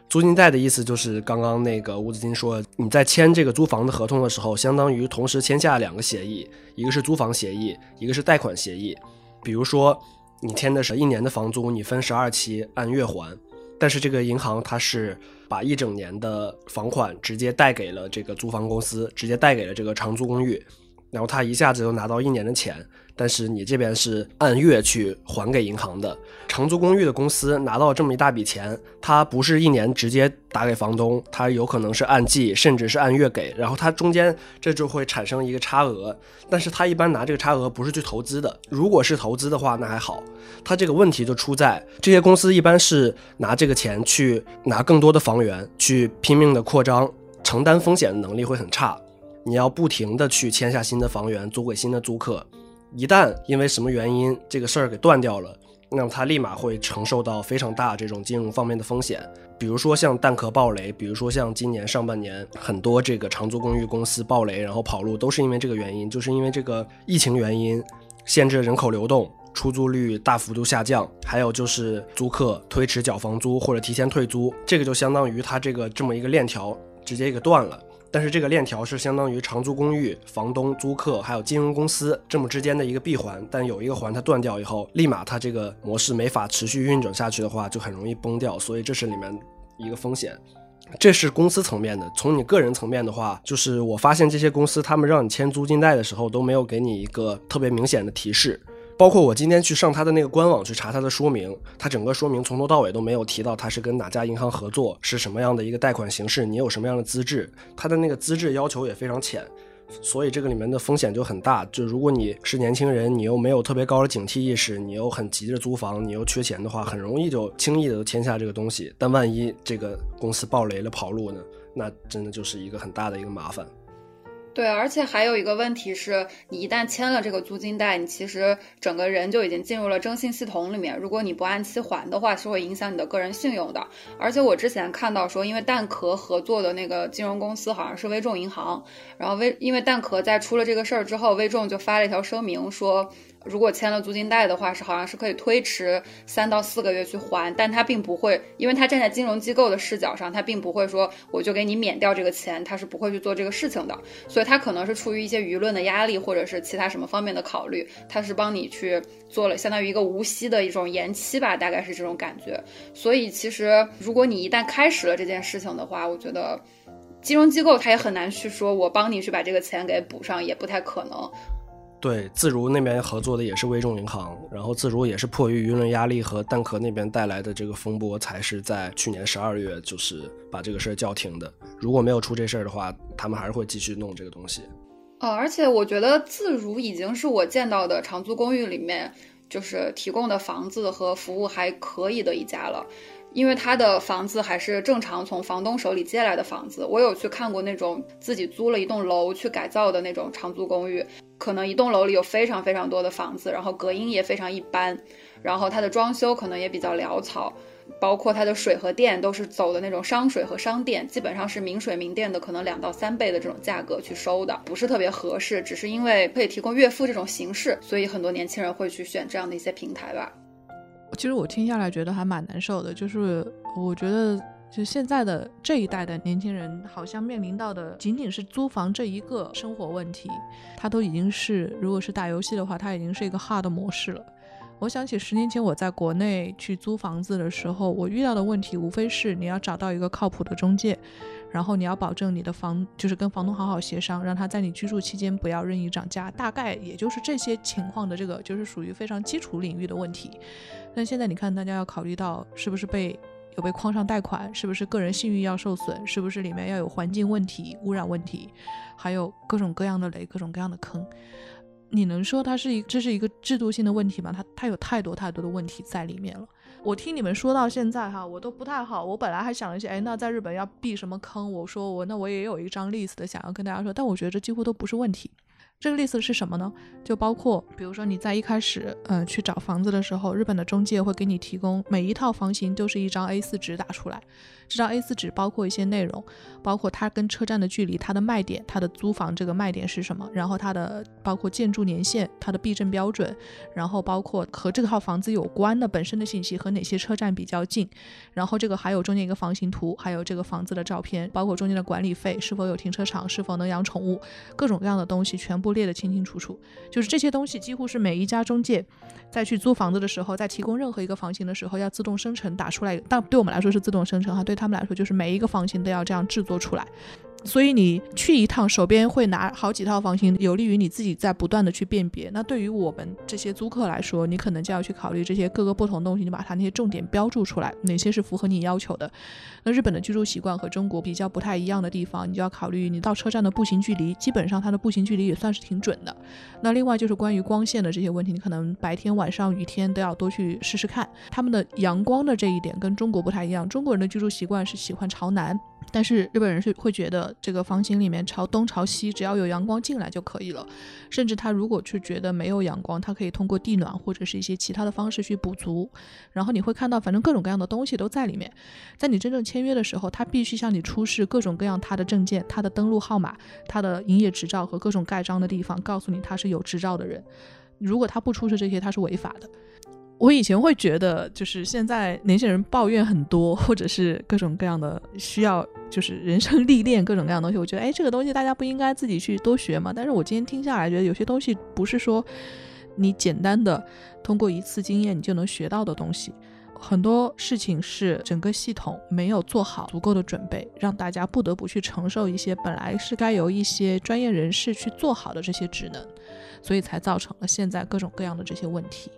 租金贷的意思就是刚刚那个吴子金说，你在签这个租房的合同的时候，相当于同时签下两个协议，一个是租房协议，一个是贷款协议。比如说，你签的是一年的房租，你分十二期按月还，但是这个银行它是把一整年的房款直接贷给了这个租房公司，直接贷给了这个长租公寓，然后他一下子就拿到一年的钱。但是你这边是按月去还给银行的，长租公寓的公司拿到这么一大笔钱，他不是一年直接打给房东，他有可能是按季，甚至是按月给，然后它中间这就会产生一个差额，但是它一般拿这个差额不是去投资的，如果是投资的话那还好，它这个问题就出在这些公司一般是拿这个钱去拿更多的房源，去拼命的扩张，承担风险的能力会很差，你要不停的去签下新的房源，租给新的租客。一旦因为什么原因这个事儿给断掉了，那么他立马会承受到非常大这种金融方面的风险，比如说像蛋壳暴雷，比如说像今年上半年很多这个长租公寓公司暴雷然后跑路，都是因为这个原因，就是因为这个疫情原因限制人口流动，出租率大幅度下降，还有就是租客推迟缴房租或者提前退租，这个就相当于他这个这么一个链条直接给断了。但是这个链条是相当于长租公寓房东、租客还有金融公司这么之间的一个闭环，但有一个环它断掉以后，立马它这个模式没法持续运转下去的话，就很容易崩掉。所以这是里面一个风险，这是公司层面的。从你个人层面的话，就是我发现这些公司他们让你签租金贷的时候都没有给你一个特别明显的提示。包括我今天去上他的那个官网去查他的说明，他整个说明从头到尾都没有提到他是跟哪家银行合作，是什么样的一个贷款形式，你有什么样的资质，他的那个资质要求也非常浅，所以这个里面的风险就很大。就如果你是年轻人，你又没有特别高的警惕意识，你又很急着租房，你又缺钱的话，很容易就轻易的签下这个东西。但万一这个公司爆雷了跑路呢？那真的就是一个很大的一个麻烦。对，而且还有一个问题是，你一旦签了这个租金贷，你其实整个人就已经进入了征信系统里面。如果你不按期还的话，是会影响你的个人信用的。而且我之前看到说，因为蛋壳合作的那个金融公司好像是微众银行，然后微因为蛋壳在出了这个事儿之后，微众就发了一条声明说。如果签了租金贷的话，是好像是可以推迟三到四个月去还，但他并不会，因为他站在金融机构的视角上，他并不会说我就给你免掉这个钱，他是不会去做这个事情的。所以他可能是出于一些舆论的压力，或者是其他什么方面的考虑，他是帮你去做了相当于一个无息的一种延期吧，大概是这种感觉。所以其实如果你一旦开始了这件事情的话，我觉得金融机构他也很难去说我帮你去把这个钱给补上，也不太可能。对，自如那边合作的也是微众银行，然后自如也是迫于舆论压力和蛋壳那边带来的这个风波，才是在去年十二月就是把这个事儿叫停的。如果没有出这事儿的话，他们还是会继续弄这个东西。呃，而且我觉得自如已经是我见到的长租公寓里面，就是提供的房子和服务还可以的一家了。因为他的房子还是正常从房东手里借来的房子，我有去看过那种自己租了一栋楼去改造的那种长租公寓，可能一栋楼里有非常非常多的房子，然后隔音也非常一般，然后它的装修可能也比较潦草，包括它的水和电都是走的那种商水和商电，基本上是明水明电的可能两到三倍的这种价格去收的，不是特别合适，只是因为可以提供月付这种形式，所以很多年轻人会去选这样的一些平台吧。其实我听下来觉得还蛮难受的，就是我觉得就现在的这一代的年轻人，好像面临到的仅仅是租房这一个生活问题，他都已经是，如果是打游戏的话，他已经是一个 hard 模式了。我想起十年前我在国内去租房子的时候，我遇到的问题无非是你要找到一个靠谱的中介。然后你要保证你的房就是跟房东好好协商，让他在你居住期间不要任意涨价，大概也就是这些情况的这个就是属于非常基础领域的问题。但现在你看，大家要考虑到是不是被有被框上贷款，是不是个人信誉要受损，是不是里面要有环境问题、污染问题，还有各种各样的雷、各种各样的坑。你能说它是一这是一个制度性的问题吗？它它有太多太多的问题在里面了。我听你们说到现在哈，我都不太好。我本来还想了一些，哎，那在日本要避什么坑？我说我那我也有一张 list 的想要跟大家说，但我觉得这几乎都不是问题。这个 list 是什么呢？就包括，比如说你在一开始，嗯，去找房子的时候，日本的中介会给你提供每一套房型都是一张 A4 纸打出来，这张 A4 纸包括一些内容，包括它跟车站的距离，它的卖点，它的租房这个卖点是什么，然后它的包括建筑年限，它的避震标准，然后包括和这套房子有关的本身的信息和哪些车站比较近，然后这个还有中间一个房型图，还有这个房子的照片，包括中间的管理费是否有停车场，是否能养宠物，各种各样的东西全部。列得清清楚楚，就是这些东西几乎是每一家中介在去租房子的时候，在提供任何一个房型的时候要自动生成打出来，但对我们来说是自动生成哈，对他们来说就是每一个房型都要这样制作出来。所以你去一趟，手边会拿好几套房型，有利于你自己在不断的去辨别。那对于我们这些租客来说，你可能就要去考虑这些各个不同东西，你把它那些重点标注出来，哪些是符合你要求的。那日本的居住习惯和中国比较不太一样的地方，你就要考虑你到车站的步行距离，基本上它的步行距离也算是挺准的。那另外就是关于光线的这些问题，你可能白天、晚上、雨天都要多去试试看。他们的阳光的这一点跟中国不太一样，中国人的居住习惯是喜欢朝南。但是日本人是会觉得这个房型里面朝东朝西，只要有阳光进来就可以了。甚至他如果去觉得没有阳光，他可以通过地暖或者是一些其他的方式去补足。然后你会看到，反正各种各样的东西都在里面。在你真正签约的时候，他必须向你出示各种各样他的证件、他的登录号码、他的营业执照和各种盖章的地方，告诉你他是有执照的人。如果他不出示这些，他是违法的。我以前会觉得，就是现在年轻人抱怨很多，或者是各种各样的需要，就是人生历练各种各样的东西。我觉得，哎，这个东西大家不应该自己去多学嘛？但是我今天听下来，觉得有些东西不是说你简单的通过一次经验你就能学到的东西，很多事情是整个系统没有做好足够的准备，让大家不得不去承受一些本来是该由一些专业人士去做好的这些职能，所以才造成了现在各种各样的这些问题。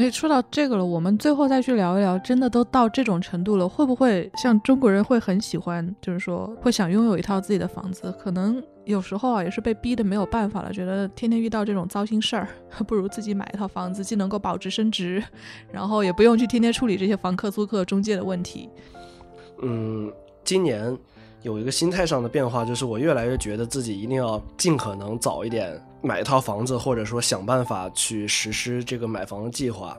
所以说到这个了，我们最后再去聊一聊，真的都到这种程度了，会不会像中国人会很喜欢，就是说会想拥有一套自己的房子？可能有时候啊，也是被逼的没有办法了，觉得天天遇到这种糟心事儿，[laughs] 不如自己买一套房子，既能够保值升值，然后也不用去天天处理这些房客、租客、中介的问题。嗯，今年有一个心态上的变化，就是我越来越觉得自己一定要尽可能早一点买一套房子，或者说想办法去实施这个买房的计划。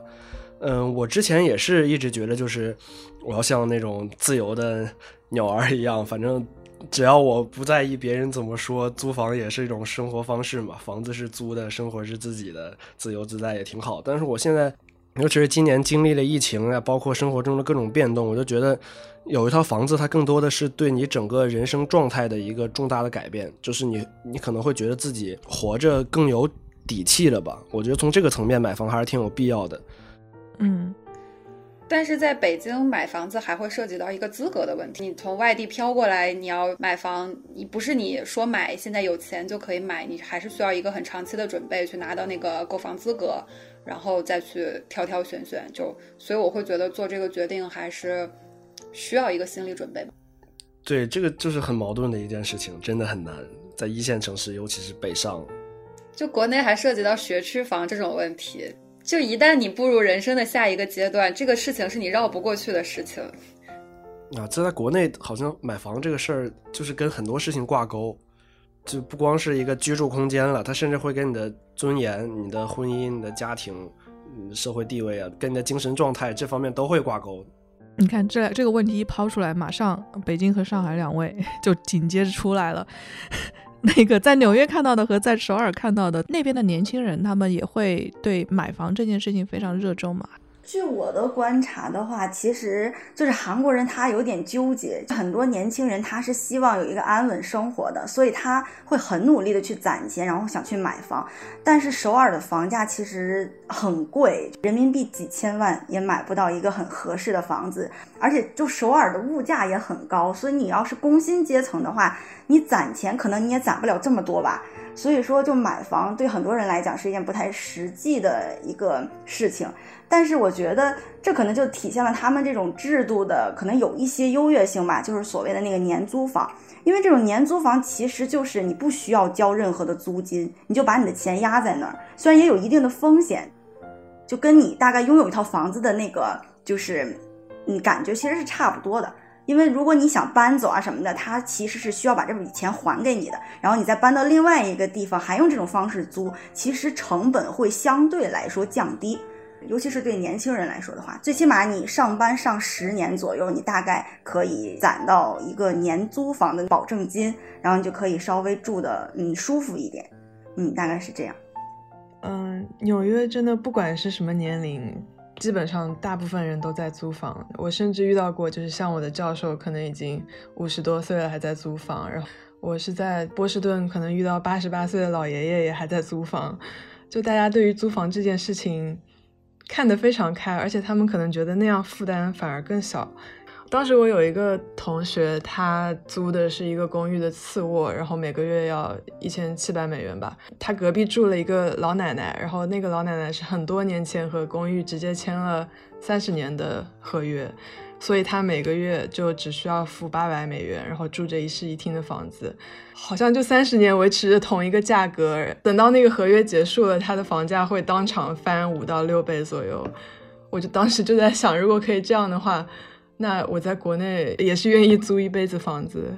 嗯，我之前也是一直觉得，就是我要像那种自由的鸟儿一样，反正只要我不在意别人怎么说，租房也是一种生活方式嘛。房子是租的，生活是自己的，自由自在也挺好。但是我现在，尤其是今年经历了疫情啊，包括生活中的各种变动，我就觉得有一套房子，它更多的是对你整个人生状态的一个重大的改变，就是你你可能会觉得自己活着更有底气了吧？我觉得从这个层面买房还是挺有必要的。嗯，但是在北京买房子还会涉及到一个资格的问题。你从外地飘过来，你要买房，你不是你说买现在有钱就可以买，你还是需要一个很长期的准备去拿到那个购房资格，然后再去挑挑选选。就所以我会觉得做这个决定还是需要一个心理准备吧。对，这个就是很矛盾的一件事情，真的很难在一线城市，尤其是北上。就国内还涉及到学区房这种问题。就一旦你步入人生的下一个阶段，这个事情是你绕不过去的事情。啊，这在国内好像买房这个事儿，就是跟很多事情挂钩，就不光是一个居住空间了，它甚至会跟你的尊严、你的婚姻、你的家庭、社会地位啊，跟你的精神状态这方面都会挂钩。你看这这个问题一抛出来，马上北京和上海两位 [laughs] 就紧接着出来了。[laughs] 那个在纽约看到的和在首尔看到的那边的年轻人，他们也会对买房这件事情非常热衷嘛？据我的观察的话，其实就是韩国人他有点纠结，很多年轻人他是希望有一个安稳生活的，所以他会很努力的去攒钱，然后想去买房。但是首尔的房价其实很贵，人民币几千万也买不到一个很合适的房子，而且就首尔的物价也很高，所以你要是工薪阶层的话，你攒钱可能你也攒不了这么多吧。所以说，就买房对很多人来讲是一件不太实际的一个事情。但是我觉得这可能就体现了他们这种制度的可能有一些优越性吧，就是所谓的那个年租房。因为这种年租房其实就是你不需要交任何的租金，你就把你的钱压在那儿，虽然也有一定的风险，就跟你大概拥有一套房子的那个就是嗯感觉其实是差不多的。因为如果你想搬走啊什么的，他其实是需要把这笔钱还给你的，然后你再搬到另外一个地方，还用这种方式租，其实成本会相对来说降低，尤其是对年轻人来说的话，最起码你上班上十年左右，你大概可以攒到一个年租房的保证金，然后你就可以稍微住的嗯舒服一点，嗯，大概是这样。嗯，纽约真的不管是什么年龄。基本上大部分人都在租房，我甚至遇到过，就是像我的教授，可能已经五十多岁了还在租房。然后我是在波士顿，可能遇到八十八岁的老爷爷也还在租房。就大家对于租房这件事情看得非常开，而且他们可能觉得那样负担反而更小。当时我有一个同学，他租的是一个公寓的次卧，然后每个月要一千七百美元吧。他隔壁住了一个老奶奶，然后那个老奶奶是很多年前和公寓直接签了三十年的合约，所以他每个月就只需要付八百美元，然后住着一室一厅的房子，好像就三十年维持着同一个价格。等到那个合约结束了，他的房价会当场翻五到六倍左右。我就当时就在想，如果可以这样的话。那我在国内也是愿意租一辈子房子，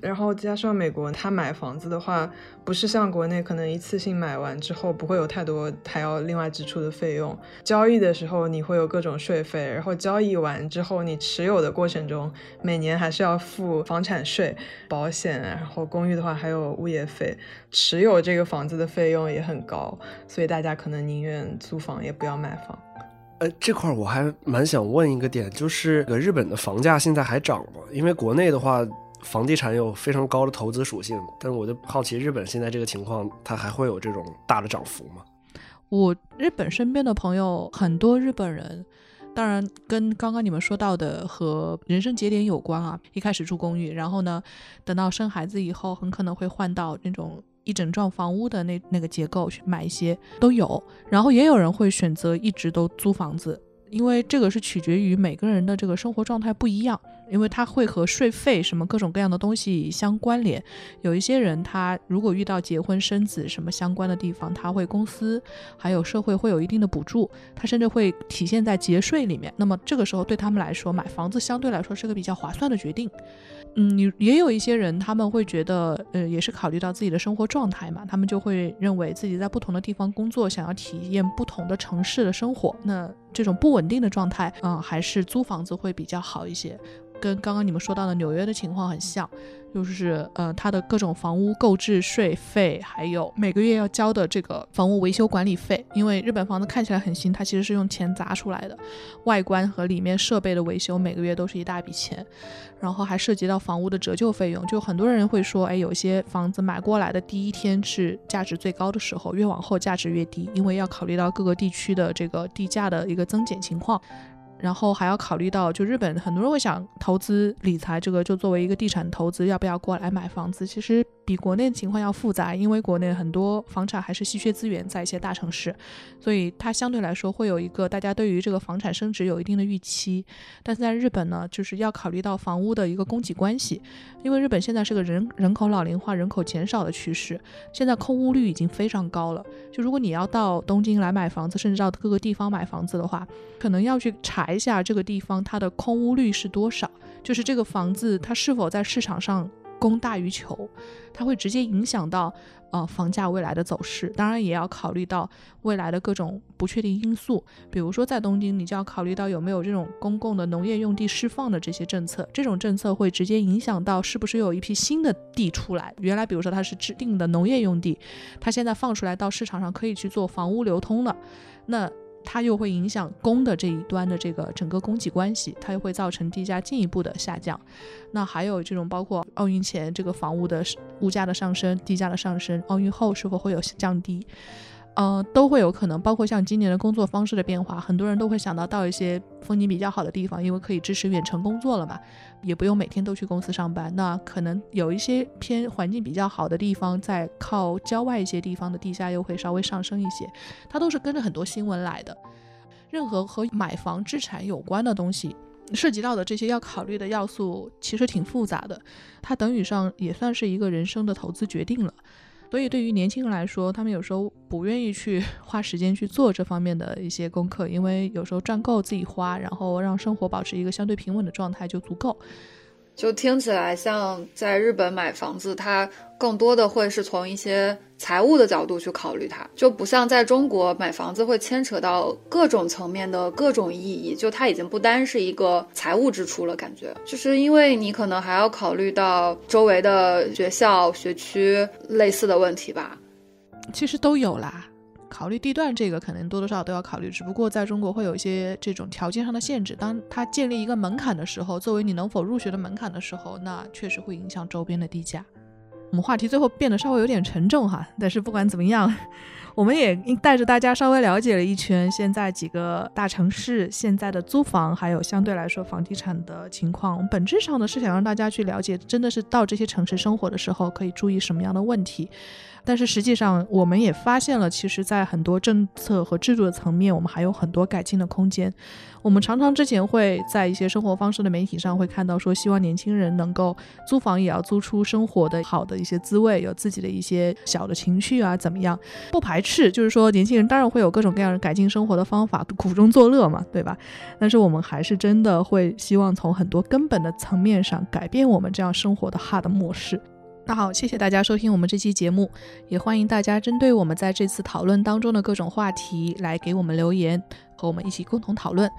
然后加上美国，他买房子的话，不是像国内可能一次性买完之后不会有太多还要另外支出的费用。交易的时候你会有各种税费，然后交易完之后你持有的过程中，每年还是要付房产税、保险，然后公寓的话还有物业费，持有这个房子的费用也很高，所以大家可能宁愿租房也不要买房。呃，这块我还蛮想问一个点，就是个日本的房价现在还涨吗？因为国内的话，房地产有非常高的投资属性，但是我就好奇日本现在这个情况，它还会有这种大的涨幅吗？我日本身边的朋友很多，日本人当然跟刚刚你们说到的和人生节点有关啊。一开始住公寓，然后呢，等到生孩子以后，很可能会换到那种。一整幢房屋的那那个结构去买一些都有，然后也有人会选择一直都租房子，因为这个是取决于每个人的这个生活状态不一样，因为它会和税费什么各种各样的东西相关联。有一些人他如果遇到结婚生子什么相关的地方，他会公司还有社会会有一定的补助，他甚至会体现在节税里面。那么这个时候对他们来说，买房子相对来说是个比较划算的决定。嗯，你也有一些人，他们会觉得，呃，也是考虑到自己的生活状态嘛，他们就会认为自己在不同的地方工作，想要体验不同的城市的生活。那这种不稳定的状态，嗯，还是租房子会比较好一些。跟刚刚你们说到的纽约的情况很像，就是呃，它的各种房屋购置税费，还有每个月要交的这个房屋维修管理费。因为日本房子看起来很新，它其实是用钱砸出来的，外观和里面设备的维修每个月都是一大笔钱，然后还涉及到房屋的折旧费用。就很多人会说，哎，有些房子买过来的第一天是价值最高的时候，越往后价值越低，因为要考虑到各个地区的这个地价的一个增减情况。然后还要考虑到，就日本很多人会想投资理财，这个就作为一个地产投资，要不要过来买房子？其实。比国内的情况要复杂，因为国内很多房产还是稀缺资源，在一些大城市，所以它相对来说会有一个大家对于这个房产升值有一定的预期。但是在日本呢，就是要考虑到房屋的一个供给关系，因为日本现在是个人人口老龄化、人口减少的趋势，现在空屋率已经非常高了。就如果你要到东京来买房子，甚至到各个地方买房子的话，可能要去查一下这个地方它的空屋率是多少，就是这个房子它是否在市场上。供大于求，它会直接影响到呃房价未来的走势。当然，也要考虑到未来的各种不确定因素，比如说在东京，你就要考虑到有没有这种公共的农业用地释放的这些政策。这种政策会直接影响到是不是有一批新的地出来。原来比如说它是指定的农业用地，它现在放出来到市场上可以去做房屋流通了，那。它又会影响供的这一端的这个整个供给关系，它又会造成地价进一步的下降。那还有这种包括奥运前这个房屋的物价的上升、地价的上升，奥运后是否会有降低？呃，都会有可能，包括像今年的工作方式的变化，很多人都会想到到一些风景比较好的地方，因为可以支持远程工作了嘛，也不用每天都去公司上班。那可能有一些偏环境比较好的地方，在靠郊外一些地方的地价又会稍微上升一些。它都是跟着很多新闻来的。任何和买房置产有关的东西，涉及到的这些要考虑的要素，其实挺复杂的。它等于上也算是一个人生的投资决定了。所以，对于年轻人来说，他们有时候不愿意去 [laughs] 花时间去做这方面的一些功课，因为有时候赚够自己花，然后让生活保持一个相对平稳的状态就足够。就听起来像在日本买房子，它更多的会是从一些财务的角度去考虑它，就不像在中国买房子会牵扯到各种层面的各种意义，就它已经不单是一个财务支出了，感觉就是因为你可能还要考虑到周围的学校、学区类似的问题吧，其实都有啦。考虑地段这个，可能多多少少都要考虑，只不过在中国会有一些这种条件上的限制。当它建立一个门槛的时候，作为你能否入学的门槛的时候，那确实会影响周边的地价。我们话题最后变得稍微有点沉重哈，但是不管怎么样，我们也带着大家稍微了解了一圈现在几个大城市现在的租房，还有相对来说房地产的情况。本质上呢是想让大家去了解，真的是到这些城市生活的时候可以注意什么样的问题。但是实际上，我们也发现了，其实，在很多政策和制度的层面，我们还有很多改进的空间。我们常常之前会在一些生活方式的媒体上会看到，说希望年轻人能够租房，也要租出生活的好的一些滋味，有自己的一些小的情绪啊，怎么样？不排斥，就是说年轻人当然会有各种各样的改进生活的方法，苦中作乐嘛，对吧？但是我们还是真的会希望从很多根本的层面上改变我们这样生活的 hard 模式。那好，谢谢大家收听我们这期节目，也欢迎大家针对我们在这次讨论当中的各种话题来给我们留言，和我们一起共同讨论。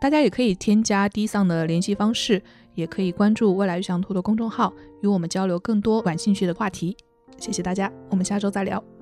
大家也可以添加 D 桑的联系方式，也可以关注未来预想图的公众号，与我们交流更多感兴趣的话题。谢谢大家，我们下周再聊。